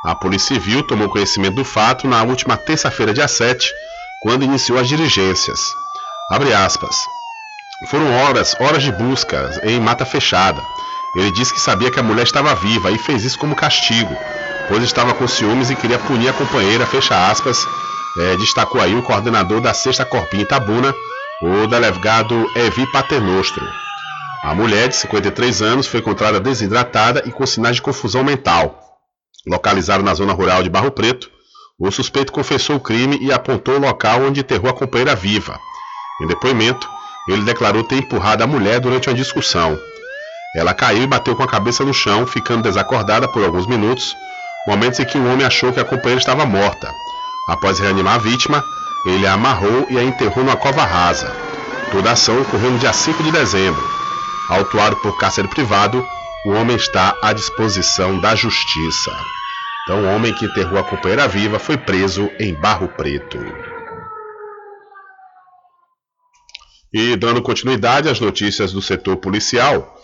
A Polícia Civil tomou conhecimento do fato na última terça-feira, dia 7, quando iniciou as diligências. Foram horas, horas de busca em mata fechada. Ele disse que sabia que a mulher estava viva e fez isso como castigo, pois estava com ciúmes e queria punir a companheira, fecha aspas, é, destacou aí o coordenador da sexta Corpinha Itabuna, o delegado Evi Paternostro. A mulher, de 53 anos, foi encontrada desidratada e com sinais de confusão mental. Localizado na zona rural de Barro Preto, o suspeito confessou o crime e apontou o local onde enterrou a companheira viva. Em depoimento, ele declarou ter empurrado a mulher durante uma discussão. Ela caiu e bateu com a cabeça no chão, ficando desacordada por alguns minutos, momentos em que o homem achou que a companheira estava morta. Após reanimar a vítima, ele a amarrou e a enterrou numa cova rasa. Toda a ação ocorreu no dia 5 de dezembro. Autuado por cárcere privado, o homem está à disposição da justiça. Então, o homem que enterrou a companheira viva foi preso em Barro Preto. E dando continuidade às notícias do setor policial,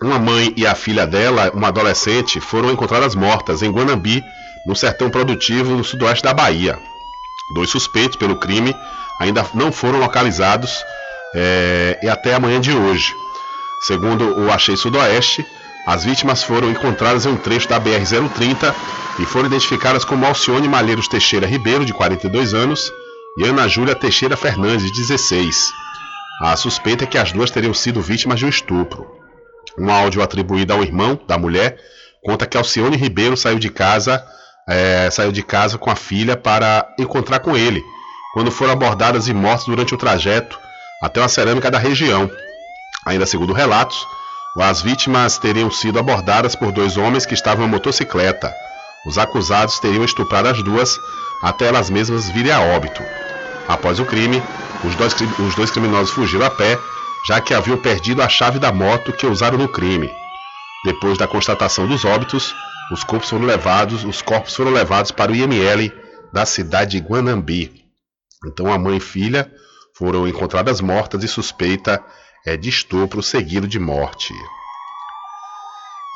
uma mãe e a filha dela, uma adolescente, foram encontradas mortas em Guanambi, no sertão produtivo no sudoeste da Bahia. Dois suspeitos pelo crime ainda não foram localizados é, e até amanhã de hoje. Segundo o Achei Sudoeste, as vítimas foram encontradas em um trecho da BR-030 e foram identificadas como Alcione Malheiros Teixeira Ribeiro, de 42 anos, e Ana Júlia Teixeira Fernandes, de 16. A suspeita é que as duas teriam sido vítimas de um estupro. Um áudio atribuído ao irmão da mulher conta que Alcione Ribeiro saiu de casa, é, saiu de casa com a filha para encontrar com ele, quando foram abordadas e mortas durante o trajeto até uma cerâmica da região. Ainda segundo relatos, as vítimas teriam sido abordadas por dois homens que estavam em motocicleta. Os acusados teriam estuprado as duas até elas mesmas virem a óbito. Após o crime, os dois, os dois criminosos fugiram a pé já que haviam perdido a chave da moto que usaram no crime. Depois da constatação dos óbitos, os corpos foram levados, os corpos foram levados para o IML da cidade de Guanambi. Então a mãe e filha foram encontradas mortas e suspeita é de estupro seguido de morte.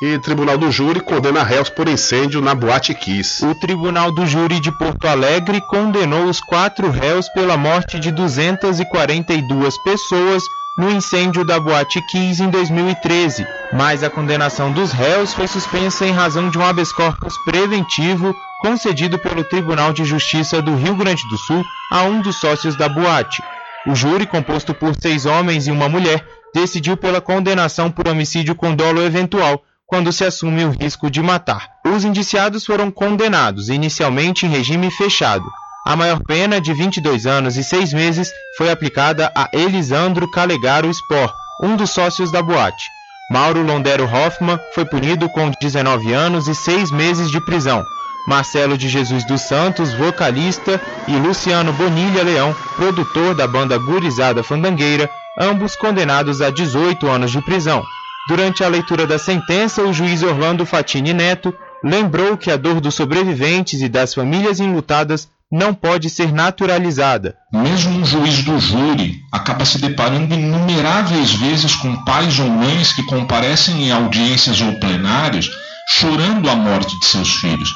E Tribunal do Júri condena réus por incêndio na Boate Kiss. O Tribunal do Júri de Porto Alegre condenou os quatro réus pela morte de 242 pessoas no incêndio da Boate Kiss em 2013, mas a condenação dos réus foi suspensa em razão de um habeas corpus preventivo concedido pelo Tribunal de Justiça do Rio Grande do Sul a um dos sócios da boate. O júri, composto por seis homens e uma mulher, decidiu pela condenação por homicídio com dolo eventual, quando se assume o risco de matar. Os indiciados foram condenados inicialmente em regime fechado. A maior pena, de 22 anos e 6 meses, foi aplicada a Elisandro Calegaro Spor, um dos sócios da boate. Mauro Londero Hoffman foi punido com 19 anos e 6 meses de prisão. Marcelo de Jesus dos Santos, vocalista, e Luciano Bonilha Leão, produtor da banda Gurizada Fandangueira, ambos condenados a 18 anos de prisão. Durante a leitura da sentença, o juiz Orlando Fatini Neto lembrou que a dor dos sobreviventes e das famílias enlutadas não pode ser naturalizada. Mesmo um juiz do júri acaba se deparando inumeráveis vezes com pais ou mães que comparecem em audiências ou plenários chorando a morte de seus filhos.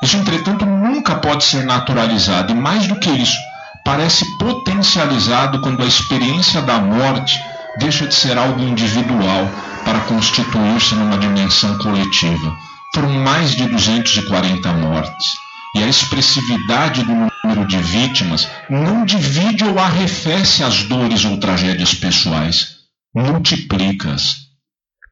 Isso, entretanto, nunca pode ser naturalizado, e mais do que isso, parece potencializado quando a experiência da morte deixa de ser algo individual para constituir-se numa dimensão coletiva. Foram mais de 240 mortes. E a expressividade do número de vítimas não divide ou arrefece as dores ou tragédias pessoais, multiplica-as.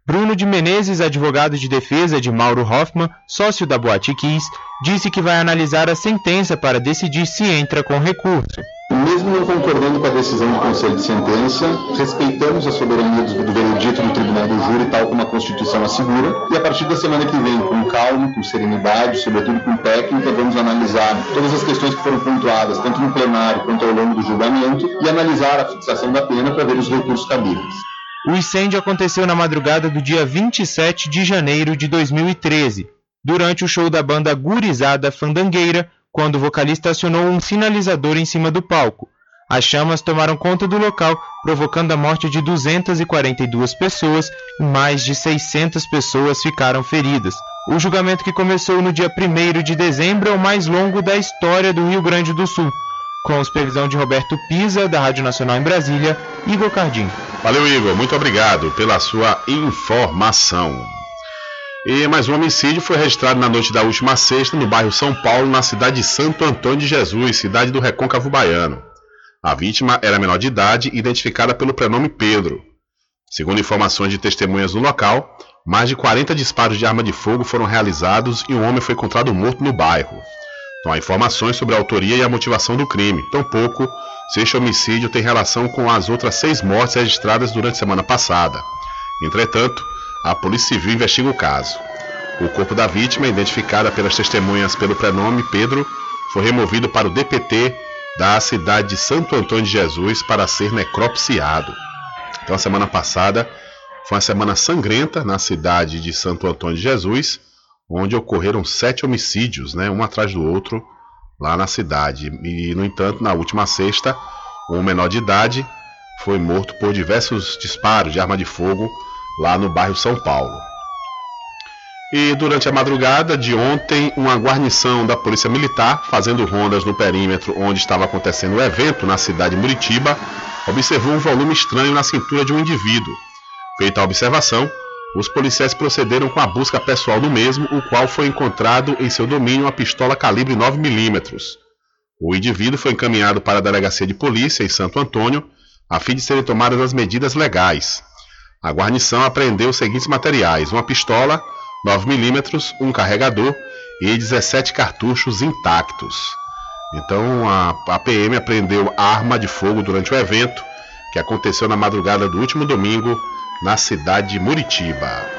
Bruno de Menezes, advogado de defesa de Mauro Hoffman, sócio da Boate Kiss, disse que vai analisar a sentença para decidir se entra com recurso. Mesmo não concordando com a decisão do Conselho de Sentença, respeitamos a soberania do, veredito do Tribunal do Júri, tal como a Constituição assegura, e a partir da semana que vem, com calma, com serenidade, sobretudo com técnica, vamos analisar todas as questões que foram pontuadas, tanto no plenário quanto ao longo do julgamento, e analisar a fixação da pena para ver os recursos cabíveis. O incêndio aconteceu na madrugada do dia 27 de janeiro de 2013, durante o show da banda Gurizada Fandangueira, quando o vocalista acionou um sinalizador em cima do palco. As chamas tomaram conta do local, provocando a morte de 242 pessoas e mais de 600 pessoas ficaram feridas. O julgamento que começou no dia 1 de dezembro é o mais longo da história do Rio Grande do Sul com supervisão de Roberto Pisa, da Rádio Nacional em Brasília, Igor Cardim. Valeu, Igor. Muito obrigado pela sua informação. E mais um homicídio foi registrado na noite da última sexta no bairro São Paulo, na cidade de Santo Antônio de Jesus, cidade do Recôncavo Baiano. A vítima era menor de idade, identificada pelo prenome Pedro. Segundo informações de testemunhas no local, mais de 40 disparos de arma de fogo foram realizados e um homem foi encontrado morto no bairro. Não há informações sobre a autoria e a motivação do crime, tampouco se este homicídio tem relação com as outras seis mortes registradas durante a semana passada. Entretanto, a Polícia Civil investiga o caso. O corpo da vítima, identificada pelas testemunhas pelo prenome Pedro, foi removido para o DPT da cidade de Santo Antônio de Jesus para ser necropsiado. Então, a semana passada foi uma semana sangrenta na cidade de Santo Antônio de Jesus, onde ocorreram sete homicídios, né, um atrás do outro, lá na cidade. E, no entanto, na última sexta, um menor de idade foi morto por diversos disparos de arma de fogo lá no bairro São Paulo. E durante a madrugada de ontem, uma guarnição da Polícia Militar, fazendo rondas no perímetro onde estava acontecendo o evento na cidade de Muritiba, observou um volume estranho na cintura de um indivíduo. Feita a observação, os policiais procederam com a busca pessoal do mesmo, o qual foi encontrado em seu domínio uma pistola calibre 9mm. O indivíduo foi encaminhado para a delegacia de polícia em Santo Antônio, a fim de serem tomadas as medidas legais. A guarnição apreendeu os seguintes materiais: uma pistola 9mm, um carregador e 17 cartuchos intactos. Então a, a PM apreendeu arma de fogo durante o evento, que aconteceu na madrugada do último domingo, na cidade de Muritiba.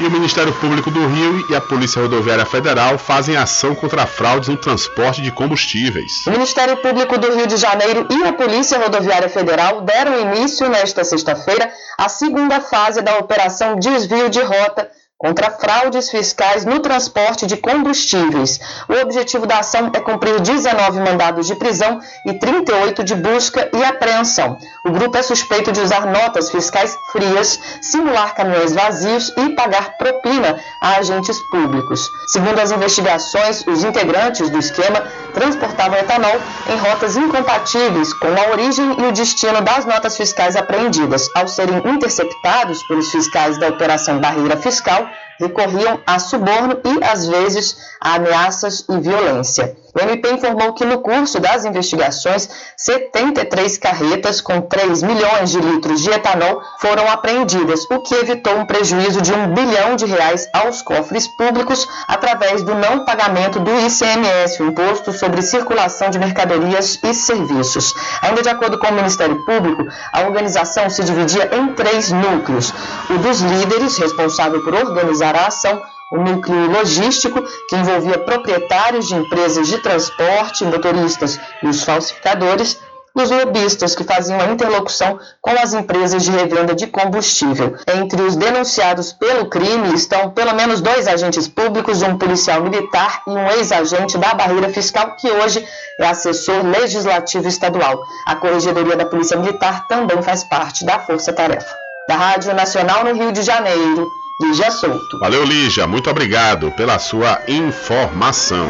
E o Ministério Público do Rio e a Polícia Rodoviária Federal fazem ação contra fraudes no transporte de combustíveis. O Ministério Público do Rio de Janeiro e a Polícia Rodoviária Federal deram início nesta sexta-feira à segunda fase da Operação Desvio de Rota contra fraudes fiscais no transporte de combustíveis. O objetivo da ação é cumprir 19 mandados de prisão e 38 de busca e apreensão. O grupo é suspeito de usar notas fiscais frias, simular caminhões vazios e pagar propina a agentes públicos. Segundo as investigações, os integrantes do esquema transportavam etanol em rotas incompatíveis com a origem e o destino das notas fiscais apreendidas. Ao serem interceptados pelos fiscais da Operação Barreira Fiscal, recorriam a suborno e, às vezes, a ameaças e violência. O MP informou que, no curso das investigações, 73 carretas com 3 milhões de litros de etanol foram apreendidas, o que evitou um prejuízo de um bilhão de reais aos cofres públicos através do não pagamento do ICMS, o Imposto sobre Circulação de Mercadorias e Serviços. Ainda de acordo com o Ministério Público, a organização se dividia em três núcleos: o dos líderes, responsável por organizar a ação, o núcleo logístico, que envolvia proprietários de empresas de transporte, motoristas e os falsificadores, e os lobistas, que faziam a interlocução com as empresas de revenda de combustível. Entre os denunciados pelo crime estão pelo menos dois agentes públicos, um policial militar e um ex-agente da barreira fiscal, que hoje é assessor legislativo estadual. A Corregedoria da Polícia Militar também faz parte da Força Tarefa. Da Rádio Nacional no Rio de Janeiro, Lígia Souto. Valeu, Lígia. Muito obrigado pela sua informação.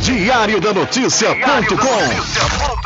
Diário da Notícia.com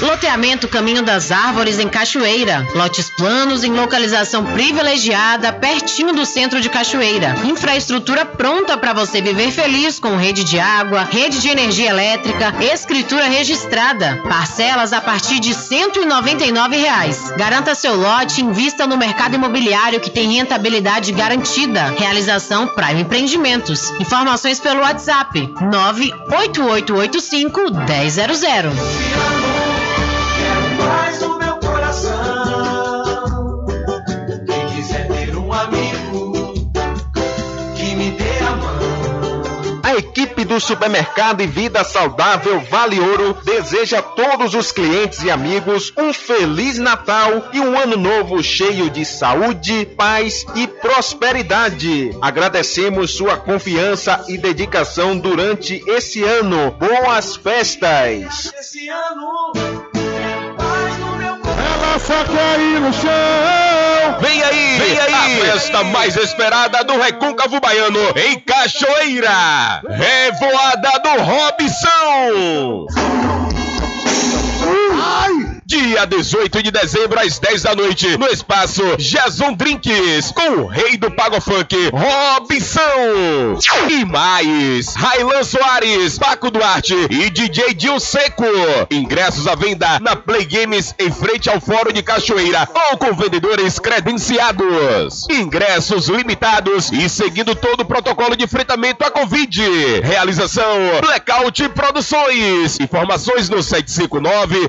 Loteamento Caminho das Árvores em Cachoeira. Lotes planos em localização privilegiada, pertinho do centro de Cachoeira. Infraestrutura pronta para você viver feliz com rede de água, rede de energia elétrica, escritura registrada. Parcelas a partir de 199 reais. Garanta seu lote e invista no mercado imobiliário que tem rentabilidade garantida. Realização Prime Empreendimentos. Informações pelo WhatsApp 98885 1000. Paz no meu coração. Quem quiser ter um amigo que me dê a mão. A equipe do supermercado e Vida Saudável Vale Ouro deseja a todos os clientes e amigos um feliz Natal e um ano novo cheio de saúde, paz e prosperidade. Agradecemos sua confiança e dedicação durante esse ano. Boas festas! Esse ano só quer ir no chão. Vem aí, vem aí, a festa mais esperada do Recôncavo Baiano em Cachoeira. Revoada do Robson. Dia 18 de dezembro, às 10 da noite, no espaço Jason Drinks, com o rei do Pago Funk, Robson. E mais, Railan Soares, Paco Duarte e DJ Dil Seco. Ingressos à venda na Play Games em frente ao Fórum de Cachoeira ou com vendedores credenciados. Ingressos limitados e seguindo todo o protocolo de enfrentamento à Covid. Realização Blackout Produções. Informações no 759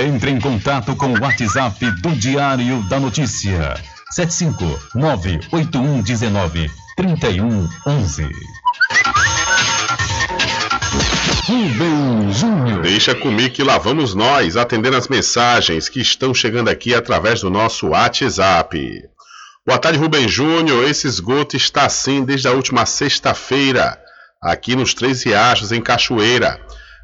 Entre em contato com o WhatsApp do Diário da Notícia. 759-8119-3111. Rubem Júnior. Deixa comigo que lá vamos nós atendendo as mensagens que estão chegando aqui através do nosso WhatsApp. Boa tarde, Rubem Júnior. Esse esgoto está assim desde a última sexta-feira, aqui nos Três Riachos, em Cachoeira.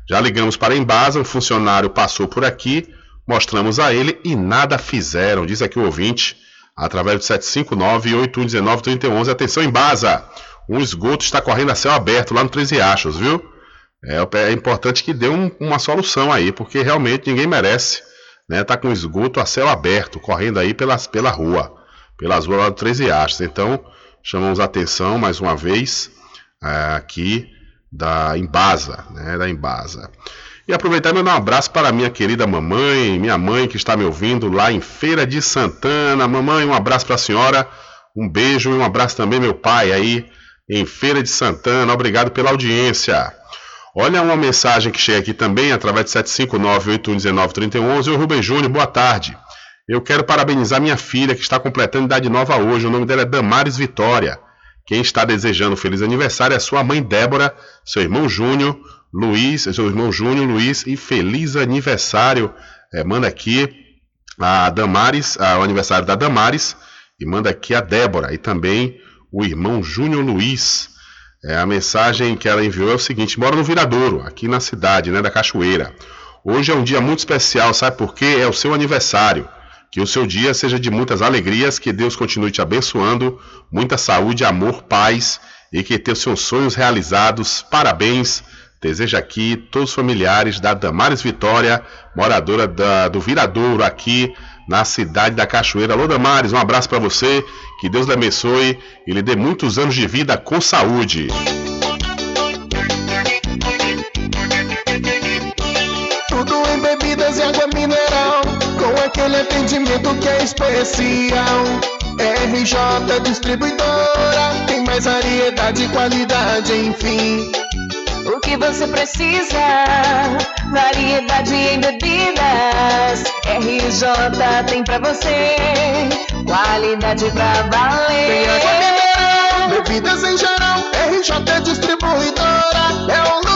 Já ligamos para a Embasa, um funcionário passou por aqui, mostramos a ele e nada fizeram, diz aqui o ouvinte, através do 759-8119-3111. Atenção, Embasa! Um esgoto está correndo a céu aberto lá no Três Riachos, viu? É, é importante que dê um- uma solução aí, porque realmente ninguém merece, né? Tá com esgoto a céu aberto, correndo aí pelas, pela rua, pelas ruas lá do Três Riachos. Então, chamamos a atenção mais uma vez é, aqui da Embasa, né? Da Embasa. E aproveitar e mandar um abraço para minha querida mamãe, minha mãe que está me ouvindo lá em Feira de Santana. Mamãe, um abraço para a senhora, um beijo e um abraço também meu pai aí em Feira de Santana. Obrigado pela audiência. Olha uma mensagem que chega aqui também através de 759-8119-3111. Ô Rubem Júnior, boa tarde. Eu quero parabenizar minha filha que está completando idade nova hoje. O nome dela é Damares Vitória. Quem está desejando feliz aniversário é sua mãe Débora, seu irmão Júnior, Luiz, seu irmão Júnior, Luiz e feliz aniversário. É, manda aqui a Damares, a, o aniversário da Damares e manda aqui a Débora e também o irmão Júnior Luiz. É, a mensagem que ela enviou é o seguinte: mora no Viradouro, aqui na cidade, né, da Cachoeira. Hoje é um dia muito especial, sabe por quê? É o seu aniversário. Que o seu dia seja de muitas alegrias, que Deus continue te abençoando, muita saúde, amor, paz e que tenha seus sonhos realizados. Parabéns. Deseja aqui todos os familiares da Damares Vitória, moradora da, do Viradouro, aqui na cidade da Cachoeira. Alô, Damares, um abraço para você. Que Deus lhe abençoe e lhe dê muitos anos de vida com saúde. Aquele atendimento que é especial. RJ Distribuidora, tem mais variedade e qualidade, enfim. O que você precisa? Variedade em bebidas. RJ tem pra você. Qualidade pra valer. Água mineral, bebidas em geral. RJ Distribuidora é o lugar.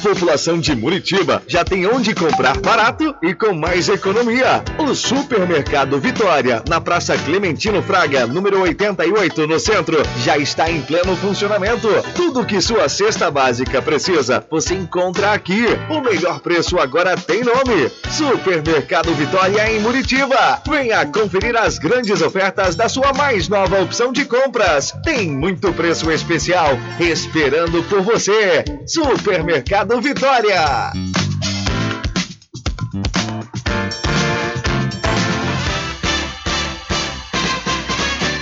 População de Muritiba já tem onde comprar barato e com mais economia. O Supermercado Vitória, na Praça Clementino Fraga, número 88, no centro, já está em pleno funcionamento. Tudo que sua cesta básica precisa, você encontra aqui. O melhor preço agora tem nome: Supermercado Vitória em Muritiba. Venha conferir as grandes ofertas da sua mais nova opção de compras. Tem muito preço especial esperando por você. Supermercado Vitória.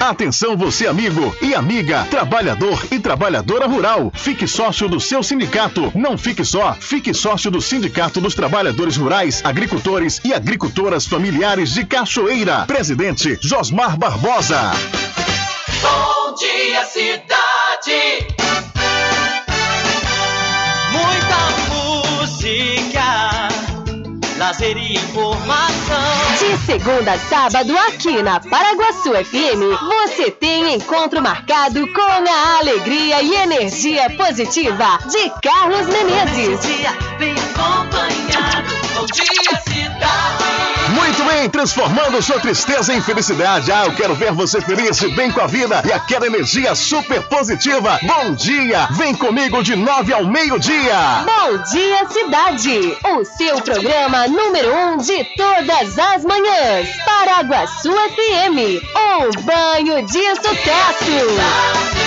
Atenção você amigo e amiga, trabalhador e trabalhadora rural. Fique sócio do seu sindicato. Não fique só, fique sócio do Sindicato dos Trabalhadores Rurais, Agricultores e Agricultoras Familiares de Cachoeira. Presidente Josmar Barbosa. Bom dia, cidade. Muita música, lazer e informação. De segunda a sábado, aqui na Paraguaçu FM, você tem encontro marcado com a alegria e energia positiva de Carlos Menezes. Bem acompanhado. Bom dia, cidade. Muito bem, transformando sua tristeza em felicidade. Ah, eu quero ver você feliz, bem com a vida e aquela energia super positiva. Bom dia, vem comigo de nove ao meio-dia. Bom dia, cidade! O seu programa número um de todas as manhãs. Paraguaçu FM, um banho de sucesso.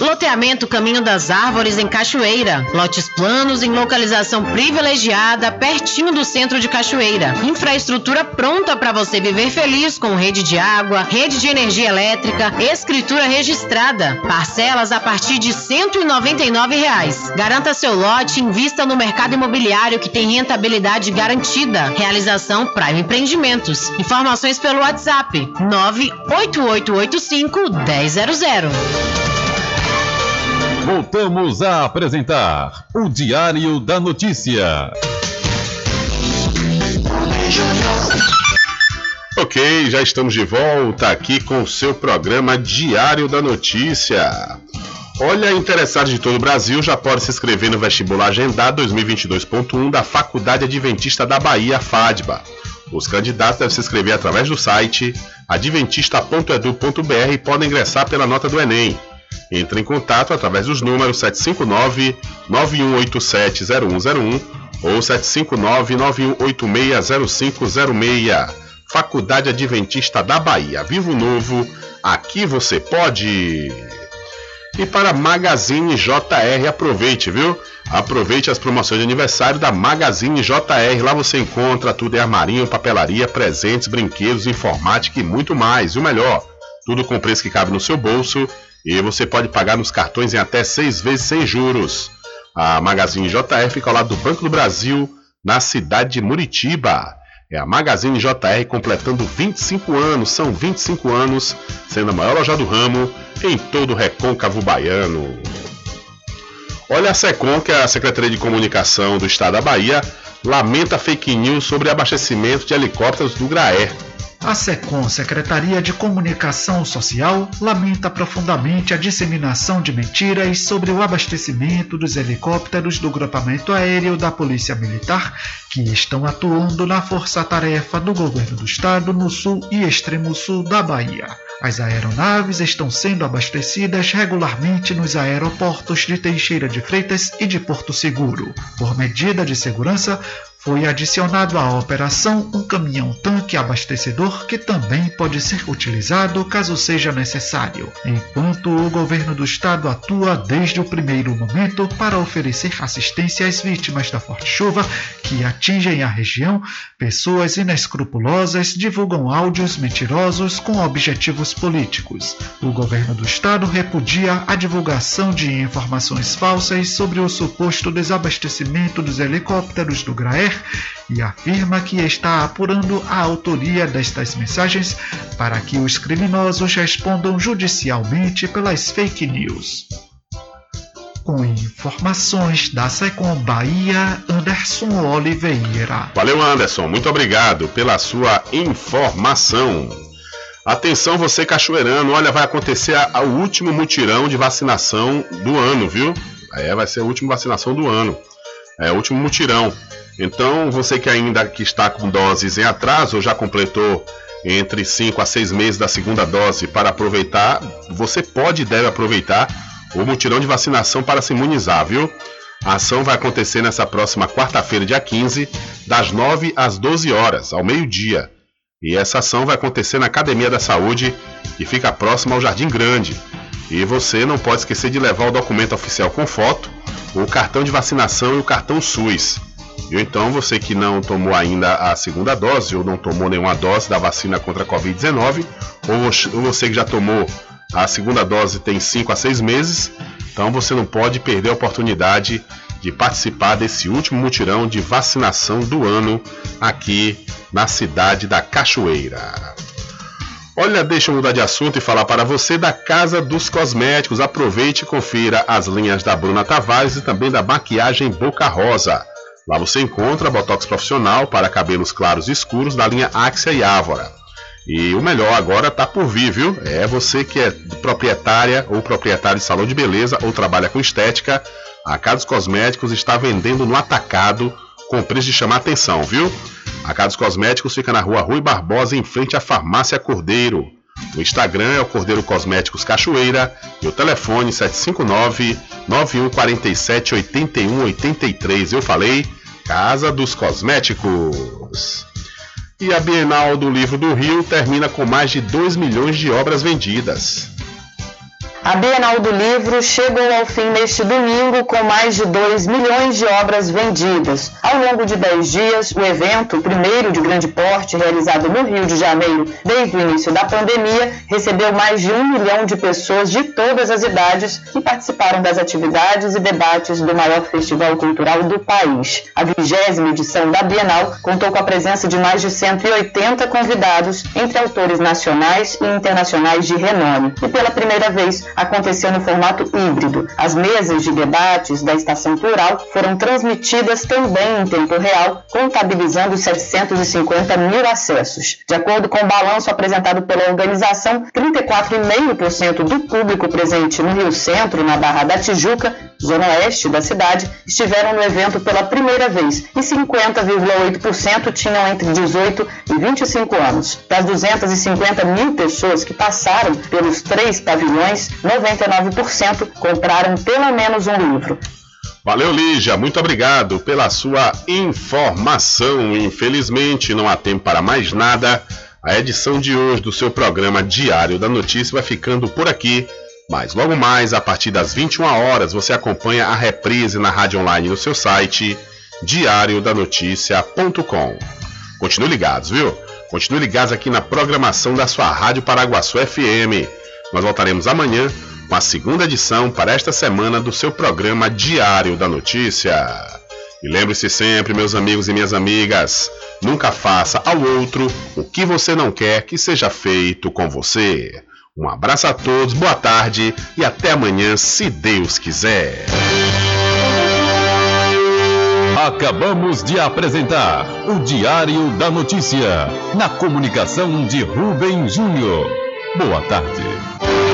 Loteamento Caminho das Árvores em Cachoeira. Lotes planos em localização privilegiada, pertinho do centro de Cachoeira. Infraestrutura pronta para você viver feliz com rede de água, rede de energia elétrica, escritura registrada. Parcelas a partir de 199 reais. Garanta seu lote e invista no mercado imobiliário que tem rentabilidade garantida. Realização Prime Empreendimentos. Informações pelo WhatsApp 98885 1000. Voltamos a apresentar o Diário da Notícia. Ok, já estamos de volta aqui com o seu programa Diário da Notícia. Olha, interessados de todo o Brasil já pode se inscrever no vestibular agendado 2022.1 da Faculdade Adventista da Bahia, FADBA. Os candidatos devem se inscrever através do site adventista.edu.br e podem ingressar pela nota do Enem. Entre em contato através dos números 759-9187-0101 ou 759-9186-0506. Faculdade Adventista da Bahia. Vivo Novo, aqui você pode. E para Magazine JR, aproveite, viu? Aproveite as promoções de aniversário da Magazine JR. Lá você encontra tudo em armarinho, papelaria, presentes, brinquedos, informática e muito mais. E o melhor, tudo com preço que cabe no seu bolso e você pode pagar nos cartões em até seis vezes sem juros. A Magazine JR fica ao lado do Banco do Brasil, na cidade de Muritiba. É a Magazine JR completando 25 anos, são 25 anos, sendo a maior loja do ramo em todo o recôncavo baiano. Olha a SECOM, que é a Secretaria de Comunicação do Estado da Bahia, lamenta fake news sobre abastecimento de helicópteros do Graer. A SECOM, Secretaria de Comunicação Social, lamenta profundamente a disseminação de mentiras sobre o abastecimento dos helicópteros do grupamento aéreo da Polícia Militar que estão atuando na força-tarefa do governo do estado no sul e extremo sul da Bahia. As aeronaves estão sendo abastecidas regularmente nos aeroportos de Teixeira de Freitas e de Porto Seguro. Por medida de segurança, foi adicionado à operação um caminhão-tanque abastecedor que também pode ser utilizado caso seja necessário, enquanto o governo do estado atua desde o primeiro momento para oferecer assistência às vítimas da forte chuva que atingem a região. Pessoas inescrupulosas divulgam áudios mentirosos com objetivos políticos. O governo do estado repudia a divulgação de informações falsas sobre o suposto desabastecimento dos helicópteros do Graer e afirma que está apurando a autoria destas mensagens para que os criminosos respondam judicialmente pelas fake news. Com informações da Secom Bahia, Anderson Oliveira. Valeu, Anderson. Muito obrigado pela sua informação. Atenção, você cachoeirano. Olha, vai acontecer o último mutirão de vacinação do ano, viu? É, vai ser a última vacinação do ano. É o último mutirão. Então, você que ainda que está com doses em atraso ou já completou entre 5 a 6 meses da segunda dose para aproveitar, você pode e deve aproveitar o mutirão de vacinação para se imunizar, viu? A ação vai acontecer nessa próxima quarta-feira, dia 15, das 9 às 12 horas, ao meio-dia. E essa ação vai acontecer na Academia da Saúde, que fica próxima ao Jardim Grande. E você não pode esquecer de levar o documento oficial com foto, o cartão de vacinação e o cartão SUS. E então você que não tomou ainda a segunda dose ou não tomou nenhuma dose da vacina contra a Covid-19, ou você que já tomou a segunda dose tem 5 a 6 meses, então você não pode perder a oportunidade de participar desse último mutirão de vacinação do ano aqui na cidade da Cachoeira. Olha, deixa eu mudar de assunto e falar para você da Casa dos Cosméticos. Aproveite e confira as linhas da Bruna Tavares e também da maquiagem Boca Rosa. Lá você encontra botox profissional para cabelos claros e escuros da linha Axia e Ávora. E o melhor agora tá por vir, viu? É você que é proprietária ou proprietário de salão de beleza ou trabalha com estética. A Cados Cosméticos está vendendo no atacado com preço de chamar atenção, viu? A Cados Cosméticos fica na rua Rui Barbosa, em frente à Farmácia Cordeiro. O Instagram é o Cordeiro Cosméticos Cachoeira e o telefone 759 9147 8183. Eu falei Casa dos Cosméticos. E a Bienal do Livro do Rio termina com mais de 2 milhões de obras vendidas. A Bienal do Livro chegou ao fim neste domingo com mais de 2 milhões de obras vendidas. Ao longo de 10 dias, o evento, primeiro de grande porte realizado no Rio de Janeiro desde o início da pandemia, recebeu mais de um milhão de pessoas de todas as idades que participaram das atividades e debates do maior festival cultural do país. A vigésima edição da Bienal contou com a presença de mais de 180 convidados, entre autores nacionais e internacionais de renome. E pela primeira vez, aconteceu no formato híbrido. As mesas de debates da Estação Plural foram transmitidas também em tempo real, contabilizando 750 mil acessos. De acordo com o balanço apresentado pela organização, 34,5% do público presente no Rio Centro, na Barra da Tijuca, zona oeste da cidade, estiveram no evento pela primeira vez e 50,8% tinham entre 18 e 25 anos. Das 250 mil pessoas que passaram pelos três pavilhões, 99% compraram pelo menos um livro. Valeu, Lígia. Muito obrigado pela sua informação. Infelizmente, não há tempo para mais nada. A edição de hoje do seu programa Diário da Notícia vai ficando por aqui. Mas logo mais, a partir das 21 horas, você acompanha a reprise na rádio online no seu site diariodanoticia.com. Continue ligados, viu? Continue ligados aqui na programação da sua Rádio Paraguaçu FM. Nós voltaremos amanhã com a segunda edição para esta semana do seu programa Diário da Notícia. E lembre-se sempre, meus amigos e minhas amigas, nunca faça ao outro o que você não quer que seja feito com você. Um abraço a todos, boa tarde e até amanhã, se Deus quiser. Acabamos de apresentar o Diário da Notícia, na comunicação de Rubem Júnior. Boa tarde.